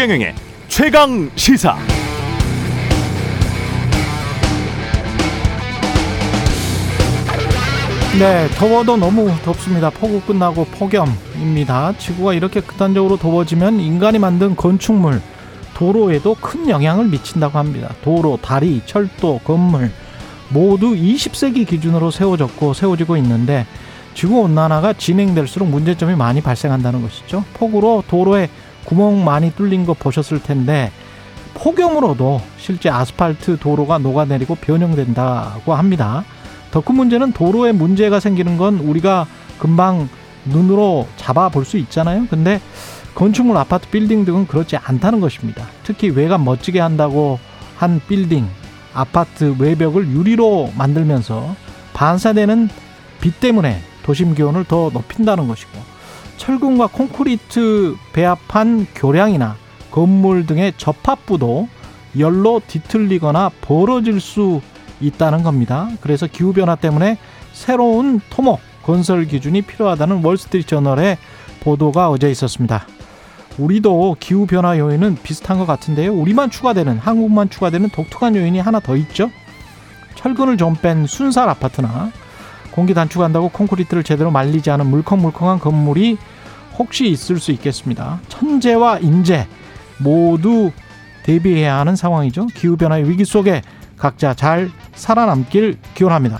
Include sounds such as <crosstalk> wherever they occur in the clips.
최경영의 최강 시사. 네, 더워도 너무 덥습니다. 폭우 끝나고 폭염입니다. 지구가 이렇게 극단적으로 더워지면 인간이 만든 건축물, 도로에도 큰 영향을 미친다고 합니다. 도로, 다리, 철도, 건물 모두 20세기 기준으로 세워졌고 세워지고 있는데 지구 온난화가 진행될수록 문제점이 많이 발생한다는 것이죠. 폭우로 도로에 구멍 많이 뚫린 거 보셨을 텐데 폭염으로도 실제 아스팔트 도로가 녹아내리고 변형된다고 합니다. 더 큰 문제는 도로에 문제가 생기는 건 우리가 금방 눈으로 잡아볼 수 있잖아요. 근데 건축물, 아파트, 빌딩 등은 그렇지 않다는 것입니다. 특히 외관 멋지게 한다고 한 빌딩, 아파트 외벽을 유리로 만들면서 반사되는 빛 때문에 도심 기온을 더 높인다는 것이고 철근과 콘크리트 배합한 교량이나 건물 등의 접합부도 열로 뒤틀리거나 벌어질 수 있다는 겁니다. 그래서 기후변화 때문에 새로운 토목, 건설 기준이 필요하다는 월스트리트 저널의 보도가 어제 있었습니다. 우리도 기후변화 요인은 비슷한 것 같은데요. 우리만 추가되는, 한국만 추가되는 독특한 요인이 하나 더 있죠. 철근을 좀 뺀 순살 아파트나 공기 단축한다고 콘크리트를 제대로 말리지 않은 물컹물컹한 건물이 혹시 있을 수 있겠습니다. 천재와 인재 모두 대비해야 하는 상황이죠. 기후변화의 위기 속에 각자 잘 살아남길 기원합니다.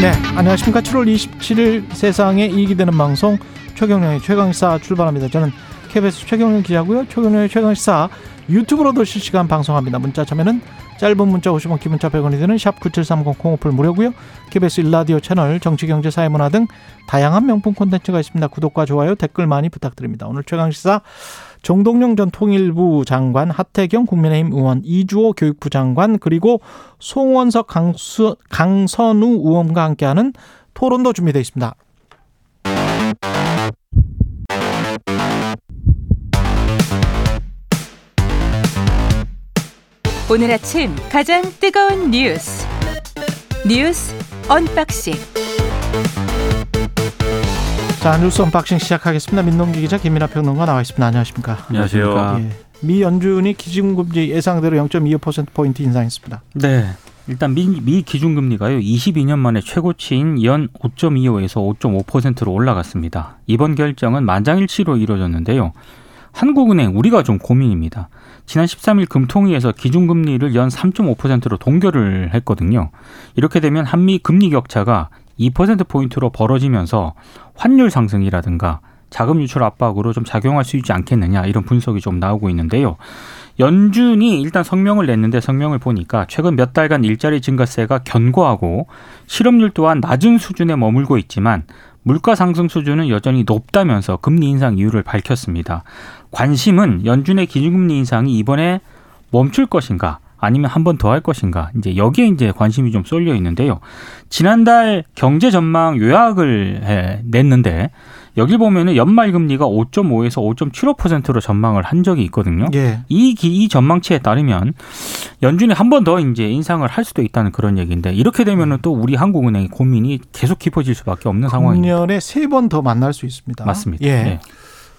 네, 안녕하십니까. 7월 27일 세상에 이익이 되는 방송 최경령의 최강시사 출발합니다. 저는 KBS 최경령 기자고요. 최경령의 최강시사 유튜브로도 실시간 방송합니다. 문자 참여는 짧은 문자 50원, 기본자 100원이 되는 샵 9730 콩오플 무료고요. KBS 일라디오 채널 정치, 경제, 사회문화 등 다양한 명품 콘텐츠가 있습니다. 구독과 좋아요, 댓글 많이 부탁드립니다. 오늘 최강시사 정동영 전 통일부 장관, 하태경 국민의힘 의원, 이주호 교육부 장관, 그리고 송원석 강수, 강선우 의원과 함께하는 토론도 준비되어 있습니다. 오늘 아침 가장 뜨거운 뉴스 뉴스 언박싱 자 뉴스 언박싱 시작하겠습니다. 민동기 기자 김민하 평론가 나와 있습니다. 안녕하십니까? 안녕하세요. 예. 미 연준이 기준금리 예상대로 0.25%포인트 인상했습니다. 네. 일단 미, 미 기준금리가요 22년 만에 최고치인 연 5.25에서 5.5%로 올라갔습니다. 이번 결정은 만장일치로 이루어졌는데요. 한국은행 우리가 좀 고민입니다. 지난 13일 금통위에서 기준금리를 연 3.5%로 동결을 했거든요. 이렇게 되면 한미 금리 격차가 2%포인트로 벌어지면서 환율 상승이라든가 자금 유출 압박으로 좀 작용할 수 있지 않겠느냐 이런 분석이 좀 나오고 있는데요. 연준이 일단 성명을 냈는데 성명을 보니까 최근 몇 달간 일자리 증가세가 견고하고 실업률 또한 낮은 수준에 머물고 있지만 물가 상승 수준은 여전히 높다면서 금리 인상 이유를 밝혔습니다. 관심은 연준의 기준금리 인상이 이번에 멈출 것인가 아니면 한 번 더 할 것인가 이제 여기에 이제 관심이 좀 쏠려 있는데요. 지난달 경제 전망 요약을 해 냈는데 여기 보면은 연말 금리가 5.5에서 5.75%로 전망을 한 적이 있거든요. 예. 이, 이 전망치에 따르면 연준이 한 번 더 이제 인상을 할 수도 있다는 그런 얘기인데 이렇게 되면은 또 우리 한국은행의 고민이 계속 깊어질 수밖에 없는 상황입니다. 금년에 세 번 더 만날 수 있습니다. 맞습니다. 예. 네.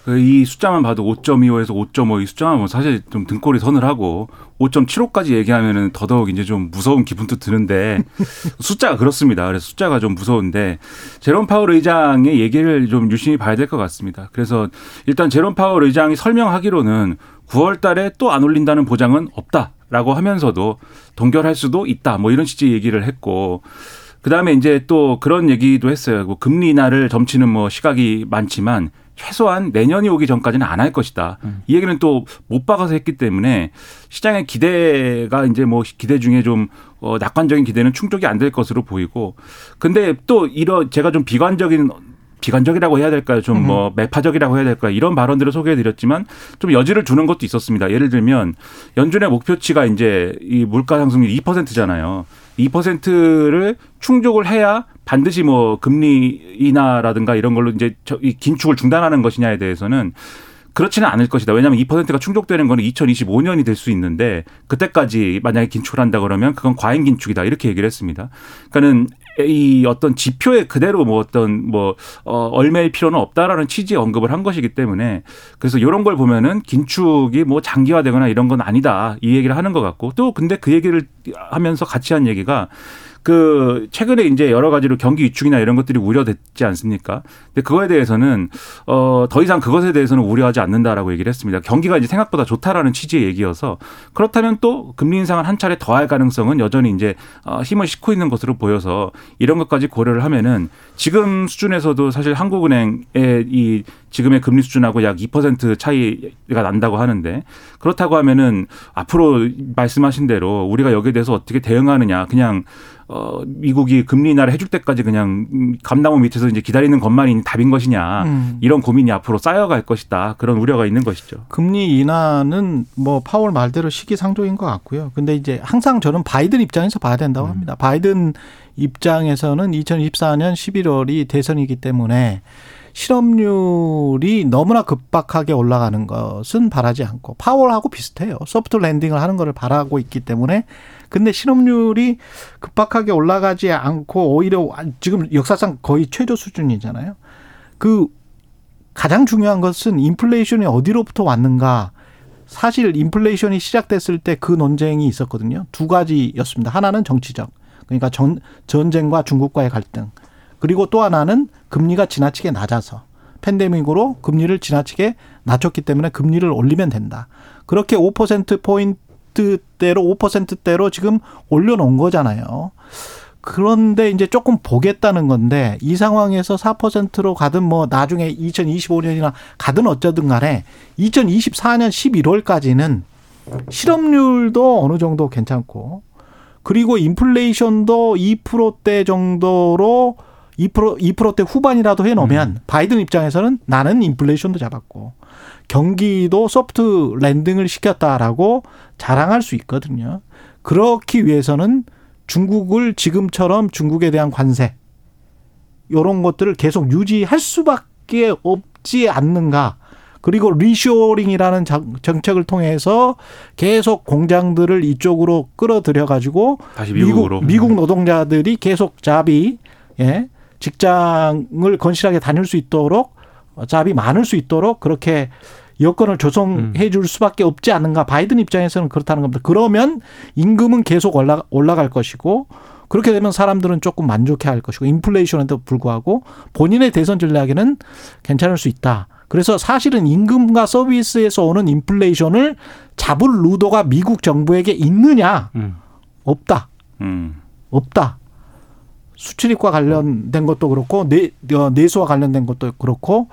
그이 숫자만 봐도 5.25에서 5.5 이 숫자만 뭐 사실 좀 등골이 서늘하고 5.75까지 얘기하면은 더더욱 이제 좀 무서운 기분도 드는데 <laughs> 숫자가 그렇습니다. 그래서 숫자가 좀 무서운데 제롬 파월 의장의 얘기를 좀 유심히 봐야 될 것 같습니다. 그래서 일단 제롬 파월 의장이 설명하기로는 9월 달에 또 안 올린다는 보장은 없다라고 하면서도 동결할 수도 있다. 뭐 이런 취지의 얘기를 했고 그다음에 이제 또 그런 얘기도 했어요. 뭐 금리 인하를 점치는 뭐 시각이 많지만 최소한 내년이 오기 전까지는 안 할 것이다. 이 얘기는 또 못 박아서 했기 때문에 시장의 기대가 이제 뭐 기대 중에 좀 어, 낙관적인 기대는 충족이 안 될 것으로 보이고 근데 또 이런 제가 좀 비관적인 비관적이라고 해야 될까요? 좀 뭐 매파적이라고 해야 될까요? 이런 발언들을 소개해 드렸지만 좀 여지를 주는 것도 있었습니다. 예를 들면 연준의 목표치가 이제 이 물가 상승률 2%잖아요. 2%를 충족을 해야 반드시 뭐 금리 인하라든가 이런 걸로 이제 저이 긴축을 중단하는 것이냐에 대해서는 그렇지는 않을 것이다. 왜냐하면 2%가 충족되는 거는 2025년이 될 수 있는데 그때까지 만약에 긴축을 한다 그러면 그건 과잉 긴축이다 이렇게 얘기를 했습니다. 그러니까는 이 어떤 지표에 그대로 뭐 어떤 뭐 어, 얼매일 필요는 없다라는 취지의 언급을 한 것이기 때문에 그래서 이런 걸 보면은 긴축이 뭐 장기화되거나 이런 건 아니다 이 얘기를 하는 것 같고 또 근데 그 얘기를 하면서 같이 한 얘기가 그 최근에 이제 여러 가지로 경기 위축이나 이런 것들이 우려됐지 않습니까? 근데 그거에 대해서는 어더 이상 그것에 대해서는 우려하지 않는다라고 얘기를 했습니다. 경기가 이제 생각보다 좋다라는 취지의 얘기여서 그렇다면 또 금리 인상을 한 차례 더 할 가능성은 여전히 이제 어 힘을 싣고 있는 것으로 보여서 이런 것까지 고려를 하면은 지금 수준에서도 사실 한국은행의 이 지금의 금리 수준하고 약 2% 차이가 난다고 하는데 그렇다고 하면은 앞으로 말씀하신 대로 우리가 여기에 대해서 어떻게 대응하느냐 그냥 어 미국이 금리 인하를 해줄 때까지 그냥 감나무 밑에서 이제 기다리는 것만이 답인 것이냐 음. 이런 고민이 앞으로 쌓여갈 것이다 그런 우려가 있는 것이죠. 금리 인하는 뭐 파월 말대로 시기상조인 것 같고요. 근데 이제 항상 저는 바이든 입장에서 봐야 된다고 합니다. 바이든 입장에서는 2024년 11월이 대선이기 때문에 실업률이 너무나 급박하게 올라가는 것은 바라지 않고 파월하고 비슷해요. 소프트 랜딩을 하는 것을 바라고 있기 때문에 근데 실업률이 급박하게 올라가지 않고 오히려 지금 역사상 거의 최저 수준이잖아요. 그 가장 중요한 것은 인플레이션이 어디로부터 왔는가. 사실 인플레이션이 시작됐을 때 그 논쟁이 있었거든요. 두 가지였습니다. 하나는 정치적. 그러니까 전, 전쟁과 중국과의 갈등. 그리고 또 하나는 금리가 지나치게 낮아서 팬데믹으로 금리를 지나치게 낮췄기 때문에 금리를 올리면 된다. 그렇게 5% 포인트 대로 5%대로 지금 올려놓은 거잖아요. 그런데 이제 조금 보겠다는 건데 이 상황에서 4%로 가든 뭐 나중에 2025년이나 가든 어쩌든 간에 2024년 11월까지는 실업률도 어느 정도 괜찮고 그리고 인플레이션도 2%대 정도로 2% 2%대 후반이라도 해 놓으면 음. 바이든 입장에서는 나는 인플레이션도 잡았고 경기도 소프트 랜딩을 시켰다라고 자랑할 수 있거든요. 그렇기 위해서는 중국을 지금처럼 중국에 대한 관세 요런 것들을 계속 유지할 수밖에 없지 않는가. 그리고 reshoring이라는 정책을 통해서 계속 공장들을 이쪽으로 끌어들여 가지고 다시 미국으로 미국, 미국 노동자들이 계속 job이 예 직장을 건실하게 다닐 수 있도록 job이 많을 수 있도록 그렇게 여건을 조성해 줄 수밖에 없지 않는가. 바이든 입장에서는 그렇다는 겁니다. 그러면 임금은 계속 올라, 올라갈 것이고 그렇게 되면 사람들은 조금 만족해 할 것이고 인플레이션에도 불구하고 본인의 대선 전략에는 괜찮을 수 있다. 그래서 사실은 임금과 서비스에서 오는 인플레이션을 잡을 루도가 미국 정부에게 있느냐? 음. 없다. 음. 없다. 수출입과 관련된 것도 그렇고 내, 어, 내수와 관련된 것도 그렇고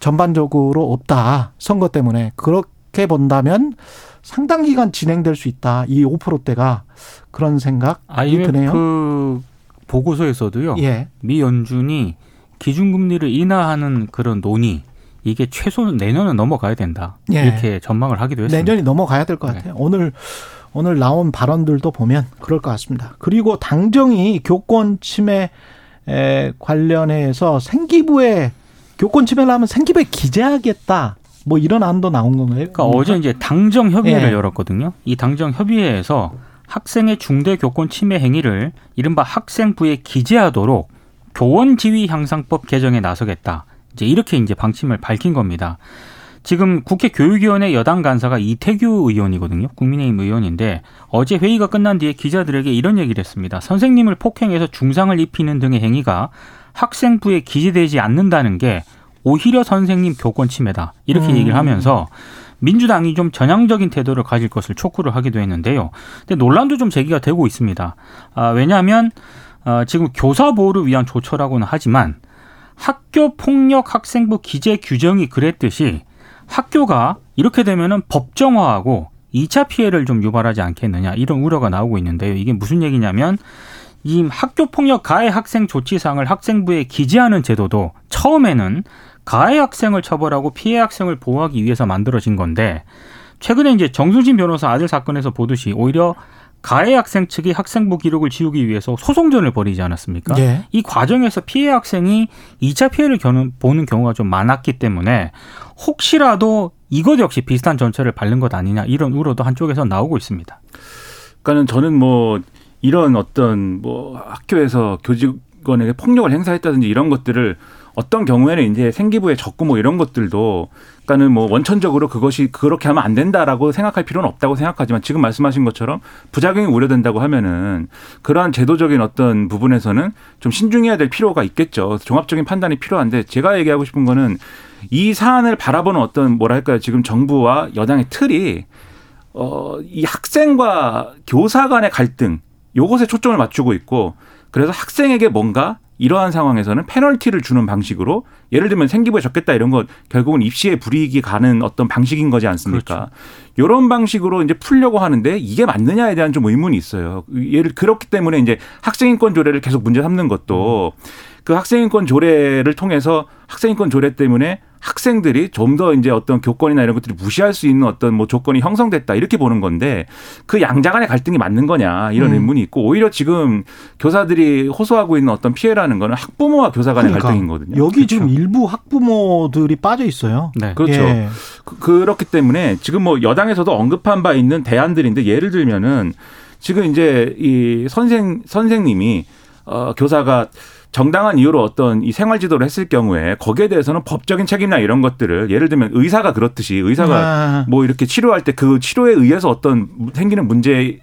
전반적으로 없다. 선거 때문에 그렇게 본다면 상당 기간 진행될 수 있다. 이 5%대가 그런 생각이 IMF 드네요. 그 보고서에서도요. 예. 미 연준이 기준금리를 인하하는 그런 논의 이게 최소 내년은 넘어가야 된다. 예. 이렇게 전망을 하기도 했습니다. 내년이 넘어가야 될것 네. 같아요. 오늘 오늘 나온 발언들도 보면 그럴 것 같습니다. 그리고 당정이 교권 침해 에 관련해서 생기부에 교권 침해를 하면 생기부에 기재하겠다. 뭐 이런 안도 나온 건가요? 그러니까 어제 이제 당정 협의회를 예. 열었거든요. 이 당정 협의회에서 학생의 중대 교권 침해 행위를 이른바 학생부에 기재하도록 교원 지위 향상법 개정에 나서겠다. 이제 이렇게 이제 방침을 밝힌 겁니다. 지금 국회 교육위원회 여당 간사가 이태규 의원이거든요. 국민의힘 의원인데 어제 회의가 끝난 뒤에 기자들에게 이런 얘기를 했습니다. 선생님을 폭행해서 중상을 입히는 등의 행위가 학생부에 기재되지 않는다는 게 오히려 선생님 교권 침해다. 이렇게 음. 얘기를 하면서 민주당이 좀 전향적인 태도를 가질 것을 촉구를 하기도 했는데요. 근데 논란도 좀 제기가 되고 있습니다. 아, 왜냐하면 어, 지금 교사 보호를 위한 조처라고는 하지만 학교 폭력 학생부 기재 규정이 그랬듯이 학교가 이렇게 되면은 법정화하고 2차 피해를 좀 유발하지 않겠느냐 이런 우려가 나오고 있는데요. 이게 무슨 얘기냐면 이 학교 폭력 가해 학생 조치상을 학생부에 기재하는 제도도 처음에는 가해 학생을 처벌하고 피해 학생을 보호하기 위해서 만들어진 건데 최근에 이제 정순신 변호사 아들 사건에서 보듯이 오히려 가해 학생 측이 학생부 기록을 지우기 위해서 소송전을 벌이지 않았습니까? 예. 이 과정에서 피해 학생이 2차 피해를 겨누- 보는 경우가 좀 많았기 때문에 혹시라도 이것 역시 비슷한 전철을 밟는 것 아니냐 이런 우려도 한쪽에서 나오고 있습니다. 그러니까는 저는 뭐 이런 어떤 뭐 학교에서 교직 교권에게 폭력을 행사했다든지 이런 것들을 어떤 경우에는 이제 생기부에 적고 뭐 이런 것들도 그러니까는 뭐 원천적으로 그것이 그렇게 하면 안 된다라고 생각할 필요는 없다고 생각하지만 지금 말씀하신 것처럼 부작용이 우려된다고 하면은 그러한 제도적인 어떤 부분에서는 좀 신중해야 될 필요가 있겠죠. 종합적인 판단이 필요한데 제가 얘기하고 싶은 거는 이 사안을 바라보는 어떤 뭐랄까요 지금 정부와 여당의 틀이 어, 이 학생과 교사 간의 갈등 요것에 초점을 맞추고 있고 그래서 학생에게 뭔가 이러한 상황에서는 페널티를 주는 방식으로 예를 들면 생기부에 적겠다 이런 거 결국은 입시에 불이익이 가는 어떤 방식인 거지 않습니까? 그렇죠. 이런 방식으로 이제 풀려고 하는데 이게 맞느냐에 대한 좀 의문이 있어요. 예를 그렇기 때문에 이제 학생인권 조례를 계속 문제 삼는 것도 그 학생인권 조례를 통해서 학생인권 조례 때문에 학생들이 좀 더 이제 어떤 교권이나 이런 것들이 무시할 수 있는 어떤 뭐 조건이 형성됐다 이렇게 보는 건데 그 양자 간의 갈등이 맞는 거냐 이런 음. 의문이 있고 오히려 지금 교사들이 호소하고 있는 어떤 피해라는 거는 학부모와 교사 간의 그러니까. 갈등이거든요. 여기 그렇죠. 지금 일부 학부모들이 빠져 있어요. 네. 그렇죠. 예. 그, 그렇기 때문에 지금 뭐 여당에서도 언급한 바 있는 대안들인데 예를 들면은 지금 이제 이 선생 선생님이 어 교사가 정당한 이유로 어떤 이 생활 지도를 했을 경우에 거기에 대해서는 법적인 책임이나 이런 것들을 예를 들면 의사가 그렇듯이 의사가 아. 뭐 이렇게 치료할 때 그 치료에 의해서 어떤 생기는 문제에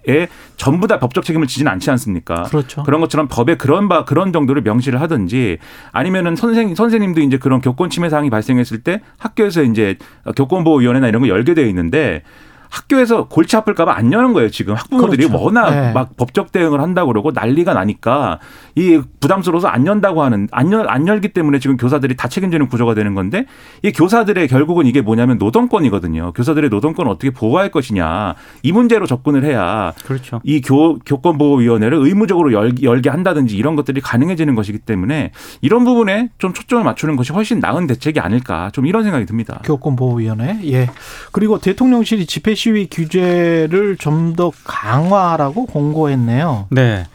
전부 다 법적 책임을 지지는 않지 않습니까? 그렇죠. 그런 것처럼 법에 그런 바 그런 정도를 명시를 하든지 아니면은 선생 선생님도 이제 그런 교권 침해 사항이 발생했을 때 학교에서 이제 교권보호위원회나 이런 거 열게 되어 있는데 학교에서 골치 아플까봐 안 여는 거예요. 지금 학부모들이 그렇죠. 워낙 네. 막 법적 대응을 한다고 그러고 난리가 나니까 이 부담스러워서 안 연다고 하는 안, 열, 안 열기 때문에 지금 교사들이 다 책임지는 구조가 되는 건데 이 교사들의 결국은 이게 뭐냐면 노동권이거든요. 교사들의 노동권을 어떻게 보호할 것이냐 이 문제로 접근을 해야 그렇죠. 이 교, 교권보호위원회를 의무적으로 열, 열게 한다든지 이런 것들이 가능해지는 것이기 때문에 이런 부분에 좀 초점을 맞추는 것이 훨씬 나은 대책이 아닐까 좀 이런 생각이 듭니다. 교권보호위원회 예 그리고 대통령실이 집회 시위 규제를 좀 더 강화하라고 공고했네요. 네.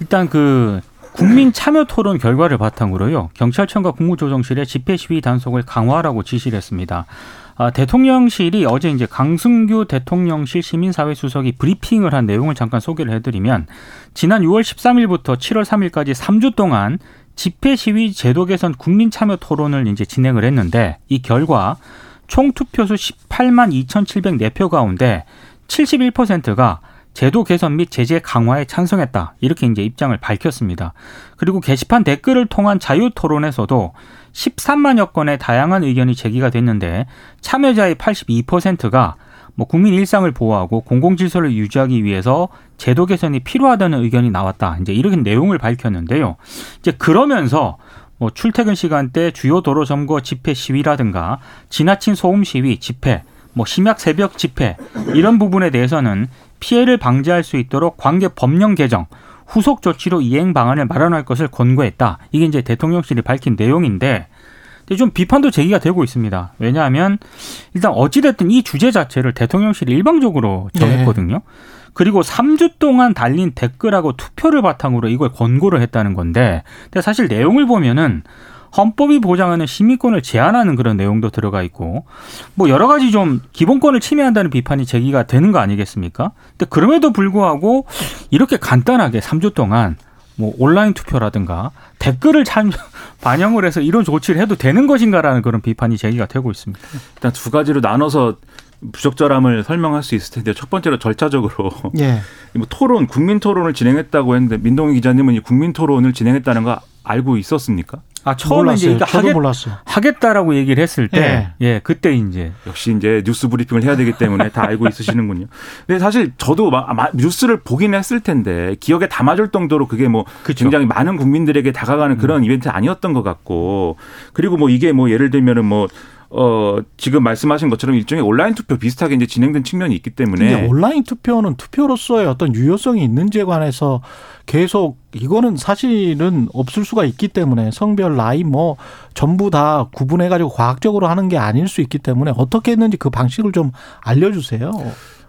일단 그 국민 참여 토론 결과를 바탕으로요. 경찰청과 국무조정실에 집회 시위 단속을 강화하라고 지시를 했습니다. 아, 대통령실이 어제 이제 강승규 대통령실 시민사회 수석이 브리핑을 한 내용을 잠깐 소개를 해드리면 지난 6월 13일부터 7월 3일까지 3주 동안 집회 시위 제도 개선 국민 참여 토론을 이제 진행을 했는데 이 결과 총 투표수 18만 2,704표 가운데 71%가 제도 개선 및 제재 강화에 찬성했다. 이렇게 이제 입장을 밝혔습니다. 그리고 게시판 댓글을 통한 자유 토론에서도 13만여 건의 다양한 의견이 제기가 됐는데 참여자의 82%가 뭐 국민 일상을 보호하고 공공 질서를 유지하기 위해서 제도 개선이 필요하다는 의견이 나왔다. 이제 이런 내용을 밝혔는데요. 이제 그러면서 뭐 출퇴근 시간대 주요 도로 점거 집회 시위라든가 지나친 소음 시위 집회 뭐 심야 새벽 집회 이런 부분에 대해서는 피해를 방지할 수 있도록 관계 법령 개정 후속 조치로 이행 방안을 마련할 것을 권고했다. 이게 이제 대통령실이 밝힌 내용인데 좀 비판도 제기가 되고 있습니다. 왜냐하면 일단 어찌됐든 이 주제 자체를 대통령실이 일방적으로 정했거든요. 네. 그리고 3주 동안 달린 댓글하고 투표를 바탕으로 이걸 권고를 했다는 건데, 근데 사실 내용을 보면은 헌법이 보장하는 시민권을 제한하는 그런 내용도 들어가 있고 뭐 여러 가지 좀 기본권을 침해한다는 비판이 제기가 되는 거 아니겠습니까? 근데 그럼에도 불구하고 이렇게 간단하게 3주 동안 뭐 온라인 투표라든가 댓글을 참 <laughs> 반영을 해서 이런 조치를 해도 되는 것인가라는 그런 비판이 제기가 되고 있습니다. 일단 두 가지로 나눠서 부적절함을 설명할 수 있을 텐데 첫 번째로 절차적으로 <laughs> 예. <laughs> 뭐 토론 국민 토론을 진행했다고 했는데 민동희 기자님은 이 국민 토론을 진행했다는 거 알고 있었습니까? 아 처음에 이제 이거 하겠, 몰랐어요. 하겠다라고 얘기를 했을 때, 예. 예. 그때 이제 역시 이제 뉴스 브리핑을 해야 되기 때문에 다 알고 있으시는군요. 근데 사실 저도 마, 마, 뉴스를 보긴 했을 텐데 기억에 담아줄 정도로 그게 뭐 그쵸. 굉장히 많은 국민들에게 다가가는 그런 음. 이벤트 아니었던 것 같고 그리고 뭐 이게 뭐 예를 들면은 뭐 어, 지금 말씀하신 것처럼 일종의 온라인 투표 비슷하게 이제 진행된 측면이 있기 때문에. 온라인 투표는 투표로서의 어떤 유효성이 있는지에 관해서 계속 이거는 사실은 없을 수가 있기 때문에 성별, 나이 뭐 전부 다 구분해 가지고 과학적으로 하는 게 아닐 수 있기 때문에 어떻게 했는지 그 방식을 좀 알려 주세요.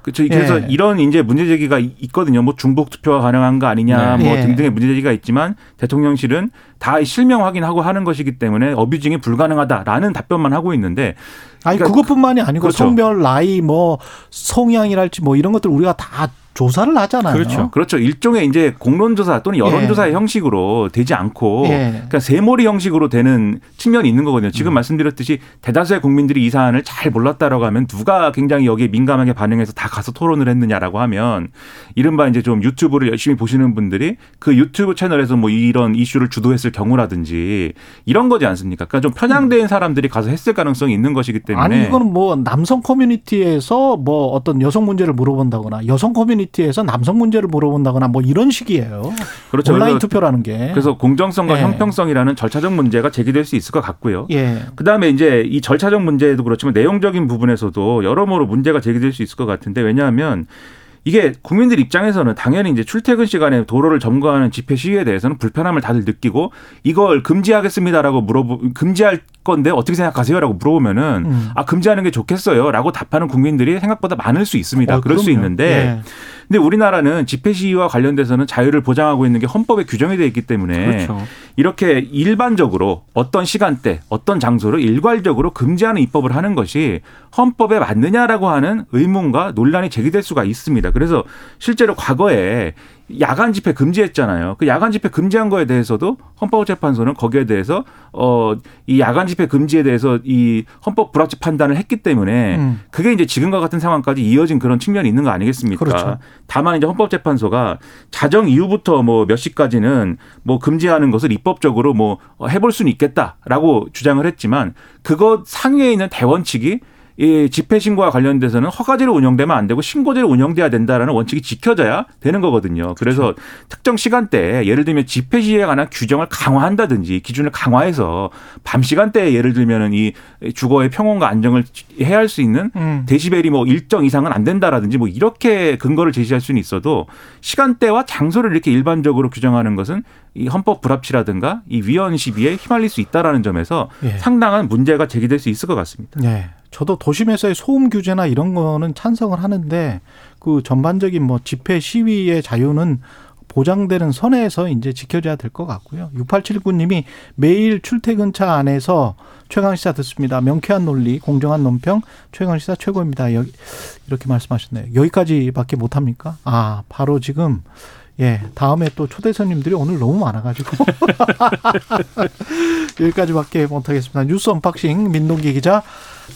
그렇죠. 그래서 예. 이런 이제 문제 제기가 있거든요. 뭐 중복 투표가 가능한 거 아니냐, 네. 뭐 예. 등등의 문제 제기가 있지만 대통령실은 다 실명 확인하고 하는 것이기 때문에 어뷰징이 불가능하다라는 답변만 하고 있는데 아니 그러니까 그것뿐만이 아니고 그렇죠. 성별, 나이, 뭐 성향이랄지 뭐 이런 것들 우리가 다 조사를 하잖아요. 그렇죠. 그렇죠. 일종의 이제 공론조사 또는 여론조사의 예. 형식으로 되지 않고 예. 그러니까 세몰이 형식으로 되는 측면이 있는 거거든요. 지금 음. 말씀드렸듯이 대다수의 국민들이 이 사안을 잘 몰랐다라고 하면 누가 굉장히 여기에 민감하게 반응해서 다 가서 토론을 했느냐라고 하면 이른바 이제 좀 유튜브를 열심히 보시는 분들이 그 유튜브 채널에서 뭐 이런 이슈를 주도했을 경우라든지 이런 거지 않습니까? 그러니까 좀 편향된 사람들이 가서 했을 가능성이 있는 것이기 때문에 아니 이거는 뭐 남성 커뮤니티에서 뭐 어떤 여성 문제를 물어본다거나 여성 커뮤니티 에서 남성 문제를 물어본다거나 뭐 이런 식이에요. 그렇죠. 온라인 투표라는 게. 그래서 공정성과 예. 형평성이라는 절차적 문제가 제기될 수 있을 것 같고요. 예. 그다음에 이제 이 절차적 문제도 그렇지만 내용적인 부분에서도 여러모로 문제가 제기될 수 있을 것 같은데 왜냐하면 이게 국민들 입장에서는 당연히 이제 출퇴근 시간에 도로를 점거하는 집회 시위에 대해서는 불편함을 다들 느끼고 이걸 금지하겠습니다라고 물어보 금지할 건데 어떻게 생각하세요라고 물어보면은 음. 아 금지하는 게 좋겠어요라고 답하는 국민들이 생각보다 많을 수 있습니다. 어, 그럴 수 그럼요. 있는데 예. 근데 우리나라는 집회 시위와 관련돼서는 자유를 보장하고 있는 게 헌법에 규정이 되어 있기 때문에 그렇죠. 이렇게 일반적으로 어떤 시간대, 어떤 장소를 일괄적으로 금지하는 입법을 하는 것이 헌법에 맞느냐라고 하는 의문과 논란이 제기될 수가 있습니다. 그래서 실제로 과거에 야간 집회 금지했잖아요. 그 야간 집회 금지한 거에 대해서도 헌법재판소는 거기에 대해서 어 이 야간 집회 금지에 대해서 이 헌법 불합치 판단을 했기 때문에 음. 그게 이제 지금과 같은 상황까지 이어진 그런 측면이 있는 거 아니겠습니까? 그렇죠. 다만 이제 헌법재판소가 자정 이후부터 뭐 몇 시까지는 뭐 금지하는 것을 입법적으로 뭐 해볼 수는 있겠다라고 주장을 했지만 그것 상위에 있는 대원칙이 이 집회 신고와 관련돼서는 허가제로 운영되면 안 되고 신고제로 운영돼야 된다라는 원칙이 지켜져야 되는 거거든요. 그래서 특정 시간대에 예를 들면 집회 시위에 관한 규정을 강화한다든지 기준을 강화해서 밤 시간대에 예를 들면은 이 주거의 평온과 안정을 해할 수 있는 음. 데시벨이 뭐 일정 이상은 안 된다라든지 뭐 이렇게 근거를 제시할 수는 있어도 시간대와 장소를 이렇게 일반적으로 규정하는 것은 이 헌법 불합치라든가 이 위헌 시비에 휘말릴 수 있다라는 점에서 예. 상당한 문제가 제기될 수 있을 것 같습니다. 네. 저도 도심에서의 소음 규제나 이런 거는 찬성을 하는데 그 전반적인 뭐 집회 시위의 자유는 보장되는 선에서 이제 지켜져야 될 것 같고요. 6879님이 매일 출퇴근차 안에서 최강시사 듣습니다. 명쾌한 논리, 공정한 논평, 최강시사 최고입니다. 여기 이렇게 말씀하셨네요. 여기까지밖에 못합니까? 아, 바로 지금 예, 다음에 또 초대 손님들이 오늘 너무 많아가지고 <laughs> 여기까지밖에 못하겠습니다. 뉴스 unboxing 민동기 기자,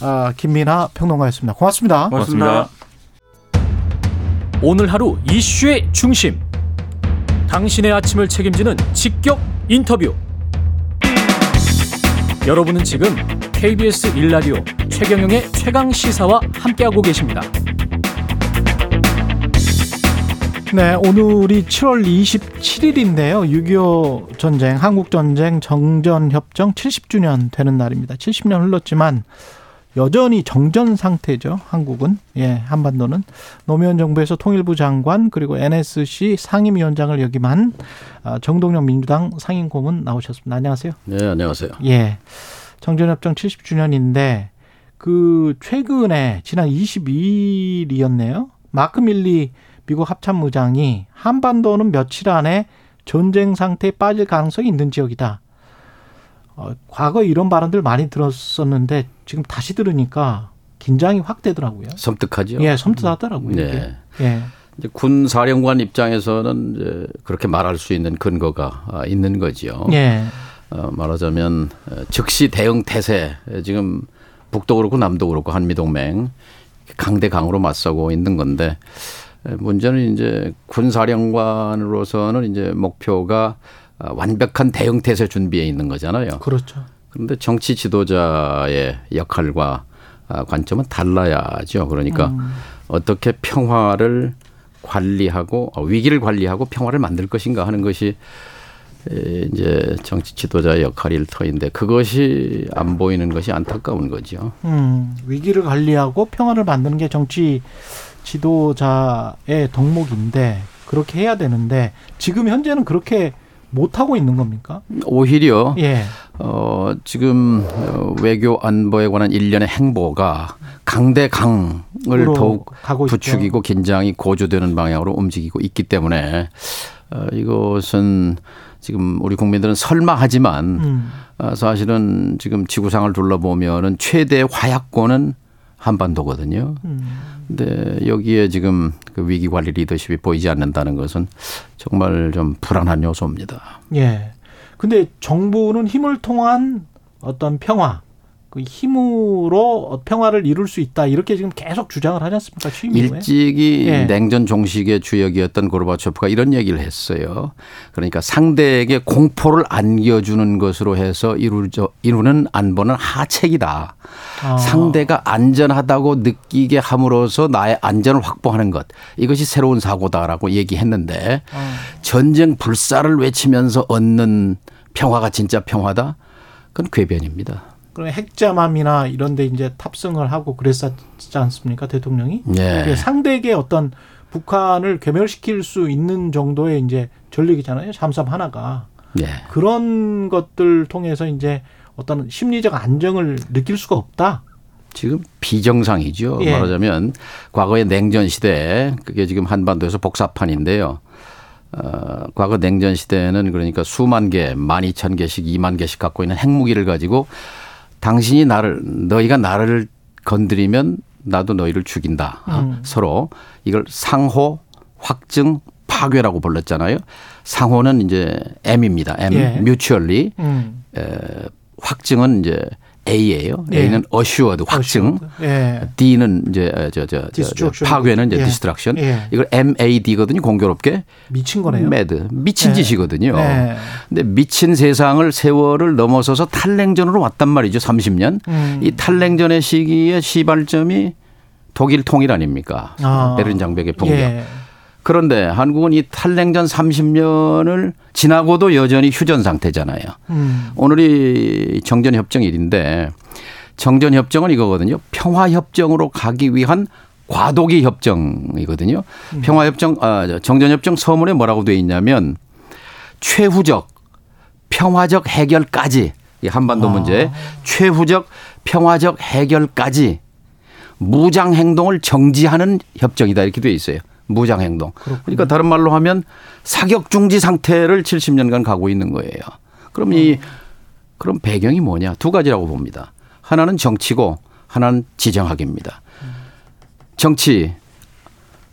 아, 김민하 평론가였습니다. 고맙습니다. 고맙습니다. 오늘 하루 이슈의 중심. 당신의 아침을 책임지는 직격 인터뷰. 여러분은 지금 KBS 일라디오 최경영의 최강 시사와 함께하고 계십니다. 네, 오늘이 7월 27일인데요. 6.25 전쟁, 한국전쟁 정전협정 70주년 되는 날입니다. 70년 흘렀지만 여전히 정전 상태죠. 한국은. 예, 한반도는. 노무현 정부에서 통일부 장관 그리고 NSC 상임위원장을 역임한 아, 정동영 민주당 상임고문 나오셨습니다. 안녕하세요. 네, 안녕하세요. 예. 정전협정 70주년인데 그 최근에 지난 22일이었네요. 마크 밀리 미국 합참의장이 한반도는 며칠 안에 전쟁 상태에 빠질 가능성이 있는 지역이다. 어, 과거에 이런 발언들 많이 들었었는데 지금 다시 들으니까 긴장이 확 되더라고요. 섬뜩하죠. 예, 섬뜩하더라고요. 이게. 네. 예. 이제 군 사령관 입장에서는 이제 그렇게 말할 수 있는 근거가 아, 있는 거죠. 예. 어, 말하자면 어, 즉시 대응 태세 지금 북도 그렇고 남도 그렇고 한미 동맹 강대 강으로 맞서고 있는 건데 에, 문제는 이제 군 사령관으로서는 이제 목표가 아, 완벽한 대응 태세 준비에 있는 거잖아요. 그렇죠. 그런데 정치 지도자의 역할과 아, 관점은 달라야죠. 그러니까 어떻게 평화를 관리하고 어, 위기를 관리하고 평화를 만들 것인가 하는 것이 에, 이제 정치 지도자의 역할일 터인데 그것이 안 보이는 것이 안타까운 거죠. 음, 위기를 관리하고 평화를 만드는 게 정치 지도자의 덕목인데 그렇게 해야 되는데 지금 현재는 그렇게 못 하고 있는 겁니까? 오히려 예. 어, 지금 어, 외교 안보에 관한 일련의 행보가 강대 강을 으로 더욱 가고 있죠. 부추기고 긴장이 고조되는 방향으로 움직이고 있기 때문에 어, 이것은 지금 우리 국민들은 설마하지만 음. 어, 사실은 지금 지구상을 둘러보면은 최대 화약고는 한반도거든요. 음. 근데 여기에 지금 그 위기 관리 리더십이 보이지 않는다는 것은 정말 좀 불안한 요소입니다. 예. 근데 정부는 힘을 통한 어떤 평화, 그 힘으로 평화를 이룰 수 있다 이렇게 지금 계속 주장을 하지 않습니까? 취임. 일찍이 예. 냉전 종식의 주역이었던 고르바초프가 이런 얘기를 했어요. 그러니까 상대에게 공포를 안겨주는 것으로 해서 이루죠, 이루는 안보는 하책이다. 아. 상대가 안전하다고 느끼게 함으로써 나의 안전을 확보하는 것 이것이 새로운 사고다라고 얘기했는데 아. 전쟁 불사를 외치면서 얻는 평화가 진짜 평화다? 그건 궤변입니다. 그럼 핵잠함이나 이런데 이제 탑승을 하고 그랬었지 않습니까 대통령이? 예. 그게 상대에게 어떤 북한을 괴멸시킬 수 있는 정도의 이제 전력이잖아요. 잠수함 하나가 예. 그런 것들 통해서 이제 어떤 심리적 안정을 느낄 수가 없다. 지금 비정상이죠. 예. 말하자면 과거의 냉전 시대 그게 지금 한반도에서 복사판인데요. 어, 과거 냉전 시대에는 그러니까 수만 개, 만 이천 개씩, 이만 개씩 갖고 있는 핵무기를 가지고 당신이 나를 너희가 나를 건드리면 나도 너희를 죽인다. 음. 서로 이걸 상호, 확증, 파괴라고 불렀잖아요. 상호는 이제 M입니다. M, 예. mutually. 음. 에, 확증은 이제 A예요. 예. A는 assured 확증. 예. D는 이제 저저 저, 저, Destruction. 파괴는 이제 예. destruction. 예. 이걸 MAD거든요. 공교롭게 미친 거네요. mad 미친 예. 짓이거든요. 네. 근데 미친 세상을 세월을 넘어서서 탈냉전으로 왔단 말이죠. 30년. 음. 이 탈냉전의 시기의 시발점이 독일 통일 아닙니까? 아. 베른 장벽의 폭력. 예. 그런데 한국은 이 탈냉전 30년을 지나고도 여전히 휴전 상태잖아요. 음. 오늘이 정전협정 일인데 정전협정은 이거거든요. 평화협정으로 가기 위한 과도기 협정이거든요. 평화협정, 아, 정전협정 서문에 뭐라고 돼 있냐면 최후적 평화적 해결까지 이 한반도 아. 문제 최후적 평화적 해결까지 무장 행동을 정지하는 협정이다 이렇게 돼 있어요. 무장 행동. 그러니까 다른 말로 하면 사격 중지 상태를 70년간 가고 있는 거예요. 그럼 이 그럼 배경이 뭐냐? 두 가지라고 봅니다. 하나는 정치고 하나는 지정학입니다. 정치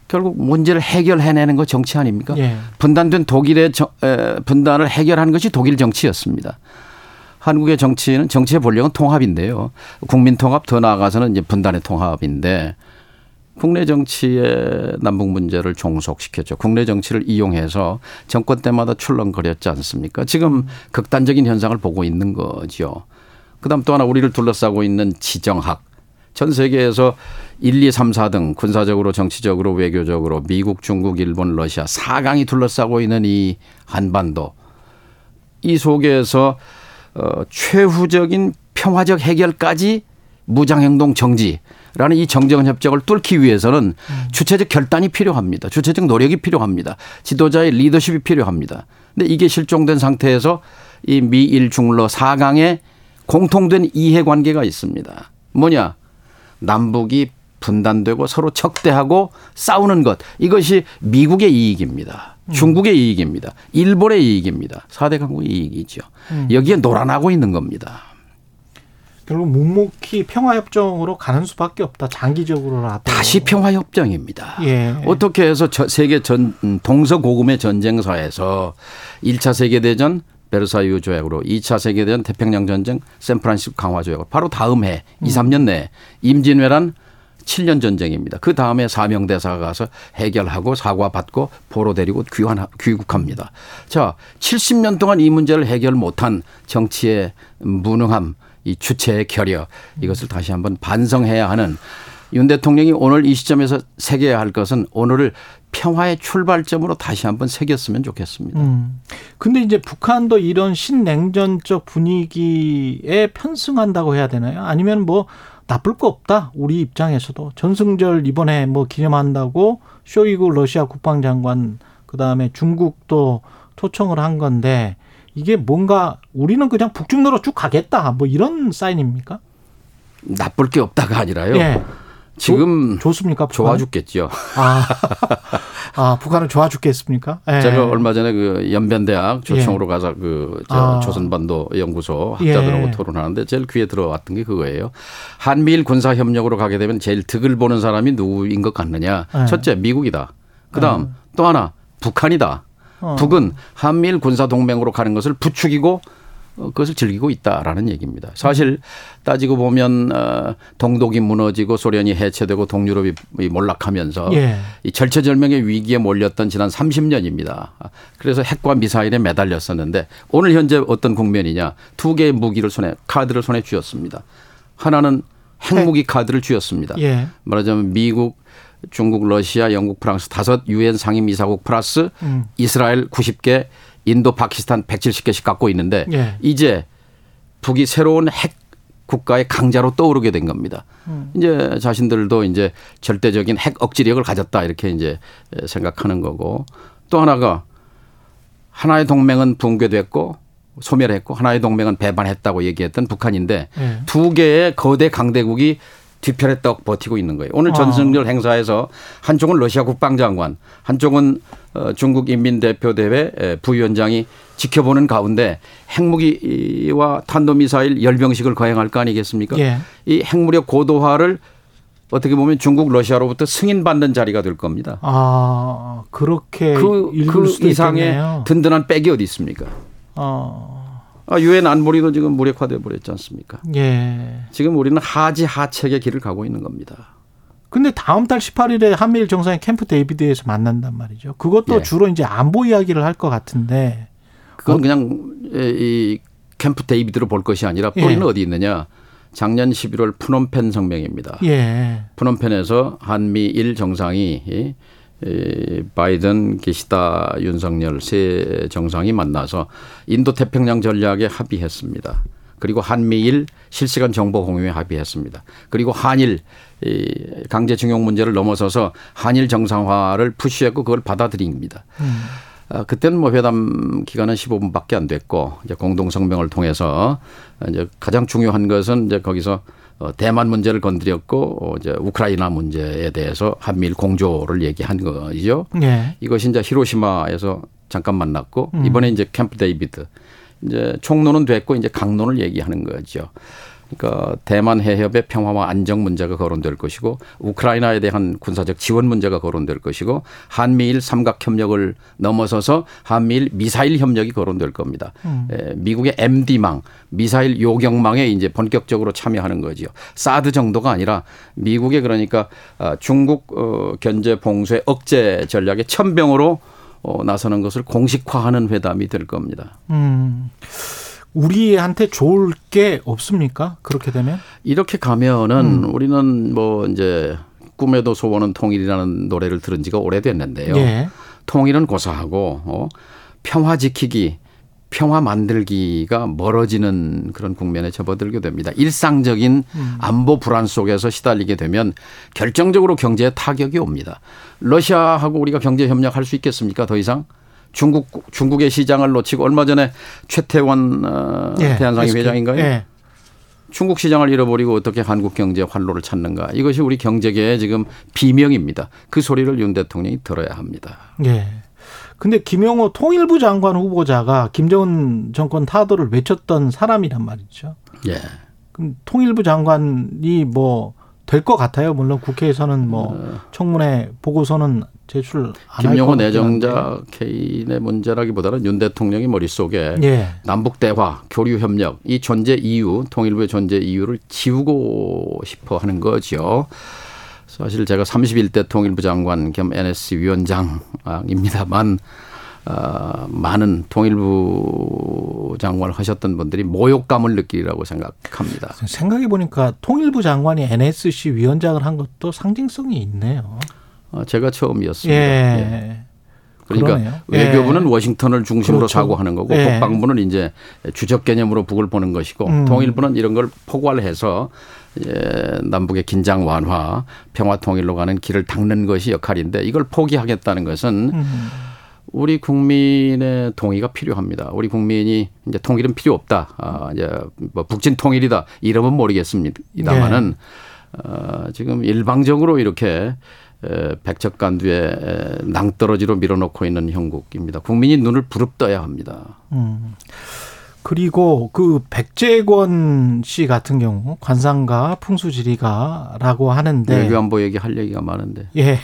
결국 문제를 해결해내는 거 정치 아닙니까? 예. 분단된 독일의 정- 에, 분단을 해결하는 것이 독일 정치였습니다. 한국의 정치는 정치의 본령은 통합인데요. 국민 통합 더 나아가서는 이제 분단의 통합인데 국내 정치의 남북 문제를 종속시켰죠. 국내 정치를 이용해서 정권 때마다 출렁거렸지 않습니까? 지금 극단적인 현상을 보고 있는 거죠. 그다음 또 하나 우리를 둘러싸고 있는 지정학. 전 세계에서 1, 2, 3, 4등 군사적으로 정치적으로 외교적으로 미국, 중국, 일본, 러시아 4강이 둘러싸고 있는 이 한반도. 이 속에서 어, 최후적인 평화적 해결까지 무장행동 정지 라는 이 정전 협정을 뚫기 위해서는 주체적 결단이 필요합니다. 주체적 노력이 필요합니다. 지도자의 리더십이 필요합니다. 근데 이게 실종된 상태에서 이 미일 중러 4강에 공통된 이해 관계가 있습니다. 뭐냐? 남북이 분단되고 서로 척대하고 싸우는 것. 이것이 미국의 이익입니다. 중국의 이익입니다. 일본의 이익입니다. 4대 강국의 이익이죠. 여기에 놀아나고 있는 겁니다. 결국 묵묵히 평화협정으로 가는 수밖에 없다. 장기적으로라도. 다시 평화협정입니다. 예. 어떻게 해서 저 세계 전 음, 동서 고금의 전쟁사에서 1차 세계 대전 베르사유 조약으로 2차 세계대전 태평양 전쟁 샌프란시스코 강화 조약으로 바로 다음 해 2, 3년 내에 임진왜란 7년 전쟁입니다. 그 다음에 사명대사가 가서 해결하고 사과받고 포로 데리고 귀환, 귀국합니다. 자, 70년 동안 이 문제를 해결 못한 정치의 무능함, 이 주체의 결여 이것을 다시 한번 반성해야 하는 윤 대통령이 오늘 이 시점에서 새겨야 할 것은 오늘을 평화의 출발점으로 다시 한번 새겼으면 좋겠습니다. 음. 근데 이제 북한도 이런 신냉전적 분위기에 편승한다고 해야 되나요? 아니면 뭐 나쁠 거 없다. 우리 입장에서도 전승절 이번에 뭐 기념한다고 쇼이구 러시아 국방장관 그다음에 중국도 초청을 한 건데 이게 뭔가 우리는 그냥 북중로로 쭉 가겠다. 뭐 이런 사인입니까? 나쁠 게 없다가 아니라요. 예. 지금 좋, 좋습니까? 북한? 좋아 죽겠죠. 아, 아 북한은 좋아 죽겠습니까? 예. 제가 얼마 전에 그 연변대학 초청으로 가서 그저 아. 조선반도 연구소 학자들하고 예. 토론하는데 제일 귀에 들어왔던 게 그거예요. 한미일 군사 협력으로 가게 되면 제일 득을 보는 사람이 누구인 것 같느냐? 예. 첫째 미국이다. 그다음 또 하나 북한이다. 어. 북은 한미일 군사 동맹으로 가는 것을 부추기고 어, 그것을 즐기고 있다라는 얘기입니다. 사실 따지고 보면 어, 동독이 무너지고 소련이 해체되고 동유럽이 이 몰락하면서 예. 이 절체절명의 위기에 몰렸던 지난 30년입니다. 그래서 핵과 미사일에 매달렸었는데 오늘 현재 어떤 국면이냐 두 개의 무기를 손에 카드를 손에 쥐었습니다. 하나는 핵무기 카드를 쥐었습니다. 예. 말하자면 미국, 중국, 러시아, 영국, 프랑스 다섯 유엔 상임이사국 플러스 음. 이스라엘 90개, 인도, 파키스탄 170개씩 갖고 있는데 예. 이제 북이 새로운 핵 국가의 강자로 떠오르게 된 겁니다. 음. 이제 자신들도 이제 절대적인 핵 억지력을 가졌다 이렇게 이제 생각하는 거고 또 하나가 하나의 동맹은 붕괴됐고 소멸했고 하나의 동맹은 배반했다고 얘기했던 북한인데 예. 두 개의 거대 강대국이 뒤편에 떡 버티고 있는 거예요. 오늘 아. 전승절 행사에서 한쪽은 러시아 국방장관, 한쪽은 어, 중국 인민대표대회 부위원장이 지켜보는 가운데 핵무기와 탄도미사일 열병식을 거행할 거 아니겠습니까? 예. 이 핵무력 고도화를 어떻게 보면 중국, 러시아로부터 승인받는 자리가 될 겁니다. 아 그렇게 그, 그 이상의 있겠네요. 든든한 백이 어디 있습니까? 어, 아, 유엔 안보리도 지금 무력화돼 버렸지 않습니까? 예. 지금 우리는 하지 하책의 길을 가고 있는 겁니다. 근데 다음 달 18일에 한미일 정상이 캠프 데이비드에서 만난단 말이죠. 그것도 예. 주로 이제 안보 이야기를 할 것 같은데. 그건 그냥 이 캠프 데이비드로 볼 것이 아니라 뿌리는 예. 어디 있느냐? 작년 11월 프놈펜 성명입니다. 예. 프놈펜에서 한미일 정상이 이 바이든, 기시다, 윤석열 세 정상이 만나서 인도 태평양 전략에 합의했습니다. 그리고 한미일 실시간 정보 공유에 합의했습니다. 그리고 한일 이 강제징용 문제를 넘어서서 한일 정상화를 푸시했고 그걸 받아들입니다. 아, 그때는 뭐 회담 기간은 15분밖에 안 됐고 이제 공동 성명을 통해서 이제 가장 중요한 것은 이제 거기서 어, 대만 문제를 건드렸고 어, 이제 우크라이나 문제에 대해서 한미일 공조를 얘기한 거죠. 예. 이것이 이제 히로시마에서 잠깐 만났고 이번에 이제 캠프 데이비드 이제 총론은 됐고 이제 각론을 얘기하는 거죠. 그러니까 대만 해협의 평화와 안정 문제가 거론될 것이고 우크라이나에 대한 군사적 지원 문제가 거론될 것이고 한미일 삼각 협력을 넘어서서 한미일 미사일 협력이 거론될 겁니다. 에, 미국의 MD망 미사일 요격망에 이제 본격적으로 참여하는 거지요. 사드 정도가 아니라 미국의 그러니까 아, 중국 어, 견제 봉쇄 억제 전략의 첨병으로 어, 나서는 것을 공식화하는 회담이 될 겁니다. 음. 우리한테 좋을 게 없습니까? 그렇게 되면? 이렇게 가면은 우리는 뭐 이제 꿈에도 소원은 통일이라는 노래를 들은 지가 오래됐는데요. 예. 통일은 고사하고 어, 평화 지키기, 평화 만들기가 멀어지는 그런 국면에 접어들게 됩니다. 일상적인 안보 불안 속에서 시달리게 되면 결정적으로 경제에 타격이 옵니다. 러시아하고 우리가 경제 협력할 수 있겠습니까? 더 이상? 중국 중국의 시장을 놓치고 얼마 전에 최태원 어, 예. 대한상의 SK. 회장인가요? 예. 중국 시장을 잃어버리고 어떻게 한국 경제의 활로를 찾는가. 이것이 우리 경제계의 지금 비명입니다. 그 소리를 윤 대통령이 들어야 합니다. 예. 근데 김영호 통일부 장관 후보자가 김정은 정권 타도를 외쳤던 사람이란 말이죠. 예. 그럼 통일부 장관이 뭐 될 것 같아요. 물론 국회에서는 뭐 청문회 보고서는 제출 안할 김용호. 내정자 개인의 문제라기보다는 윤 대통령이 머릿속에 예. 남북 대화, 교류 협력 이 존재 이유, 통일부의 존재 이유를 지우고 싶어 하는 거죠. 사실 제가 31대 통일부 장관 겸 NSC 위원장입니다만 어, 많은 통일부 장관을 하셨던 분들이 모욕감을 느끼리라고 생각합니다. 생각해 보니까 통일부 장관이 NSC 위원장을 한 것도 상징성이 있네요. 어, 제가 처음이었습니다. 예. 예. 그러니까 그러네요. 외교부는 예. 워싱턴을 중심으로 그렇죠. 사고하는 거고 예. 국방부는 이제 주적 개념으로 북을 보는 것이고 음. 통일부는 이런 걸 포괄해서 예, 남북의 긴장 완화, 평화 통일로 가는 길을 닦는 것이 역할인데 이걸 포기하겠다는 것은 음. 우리 국민의 동의가 필요합니다. 우리 국민이 이제 통일은 필요 없다. 아, 이제 뭐 북진 통일이다. 이름은 모르겠습니다만은 어, 지금 일방적으로 이렇게 에, 백척간두에 낭떠러지로 밀어넣고 있는 형국입니다. 국민이 눈을 부릅떠야 합니다. 음. 그리고 그 백재권 씨 같은 경우 관상가 풍수지리가라고 하는데 외교안보 얘기 할 얘기가 많은데. <laughs> 예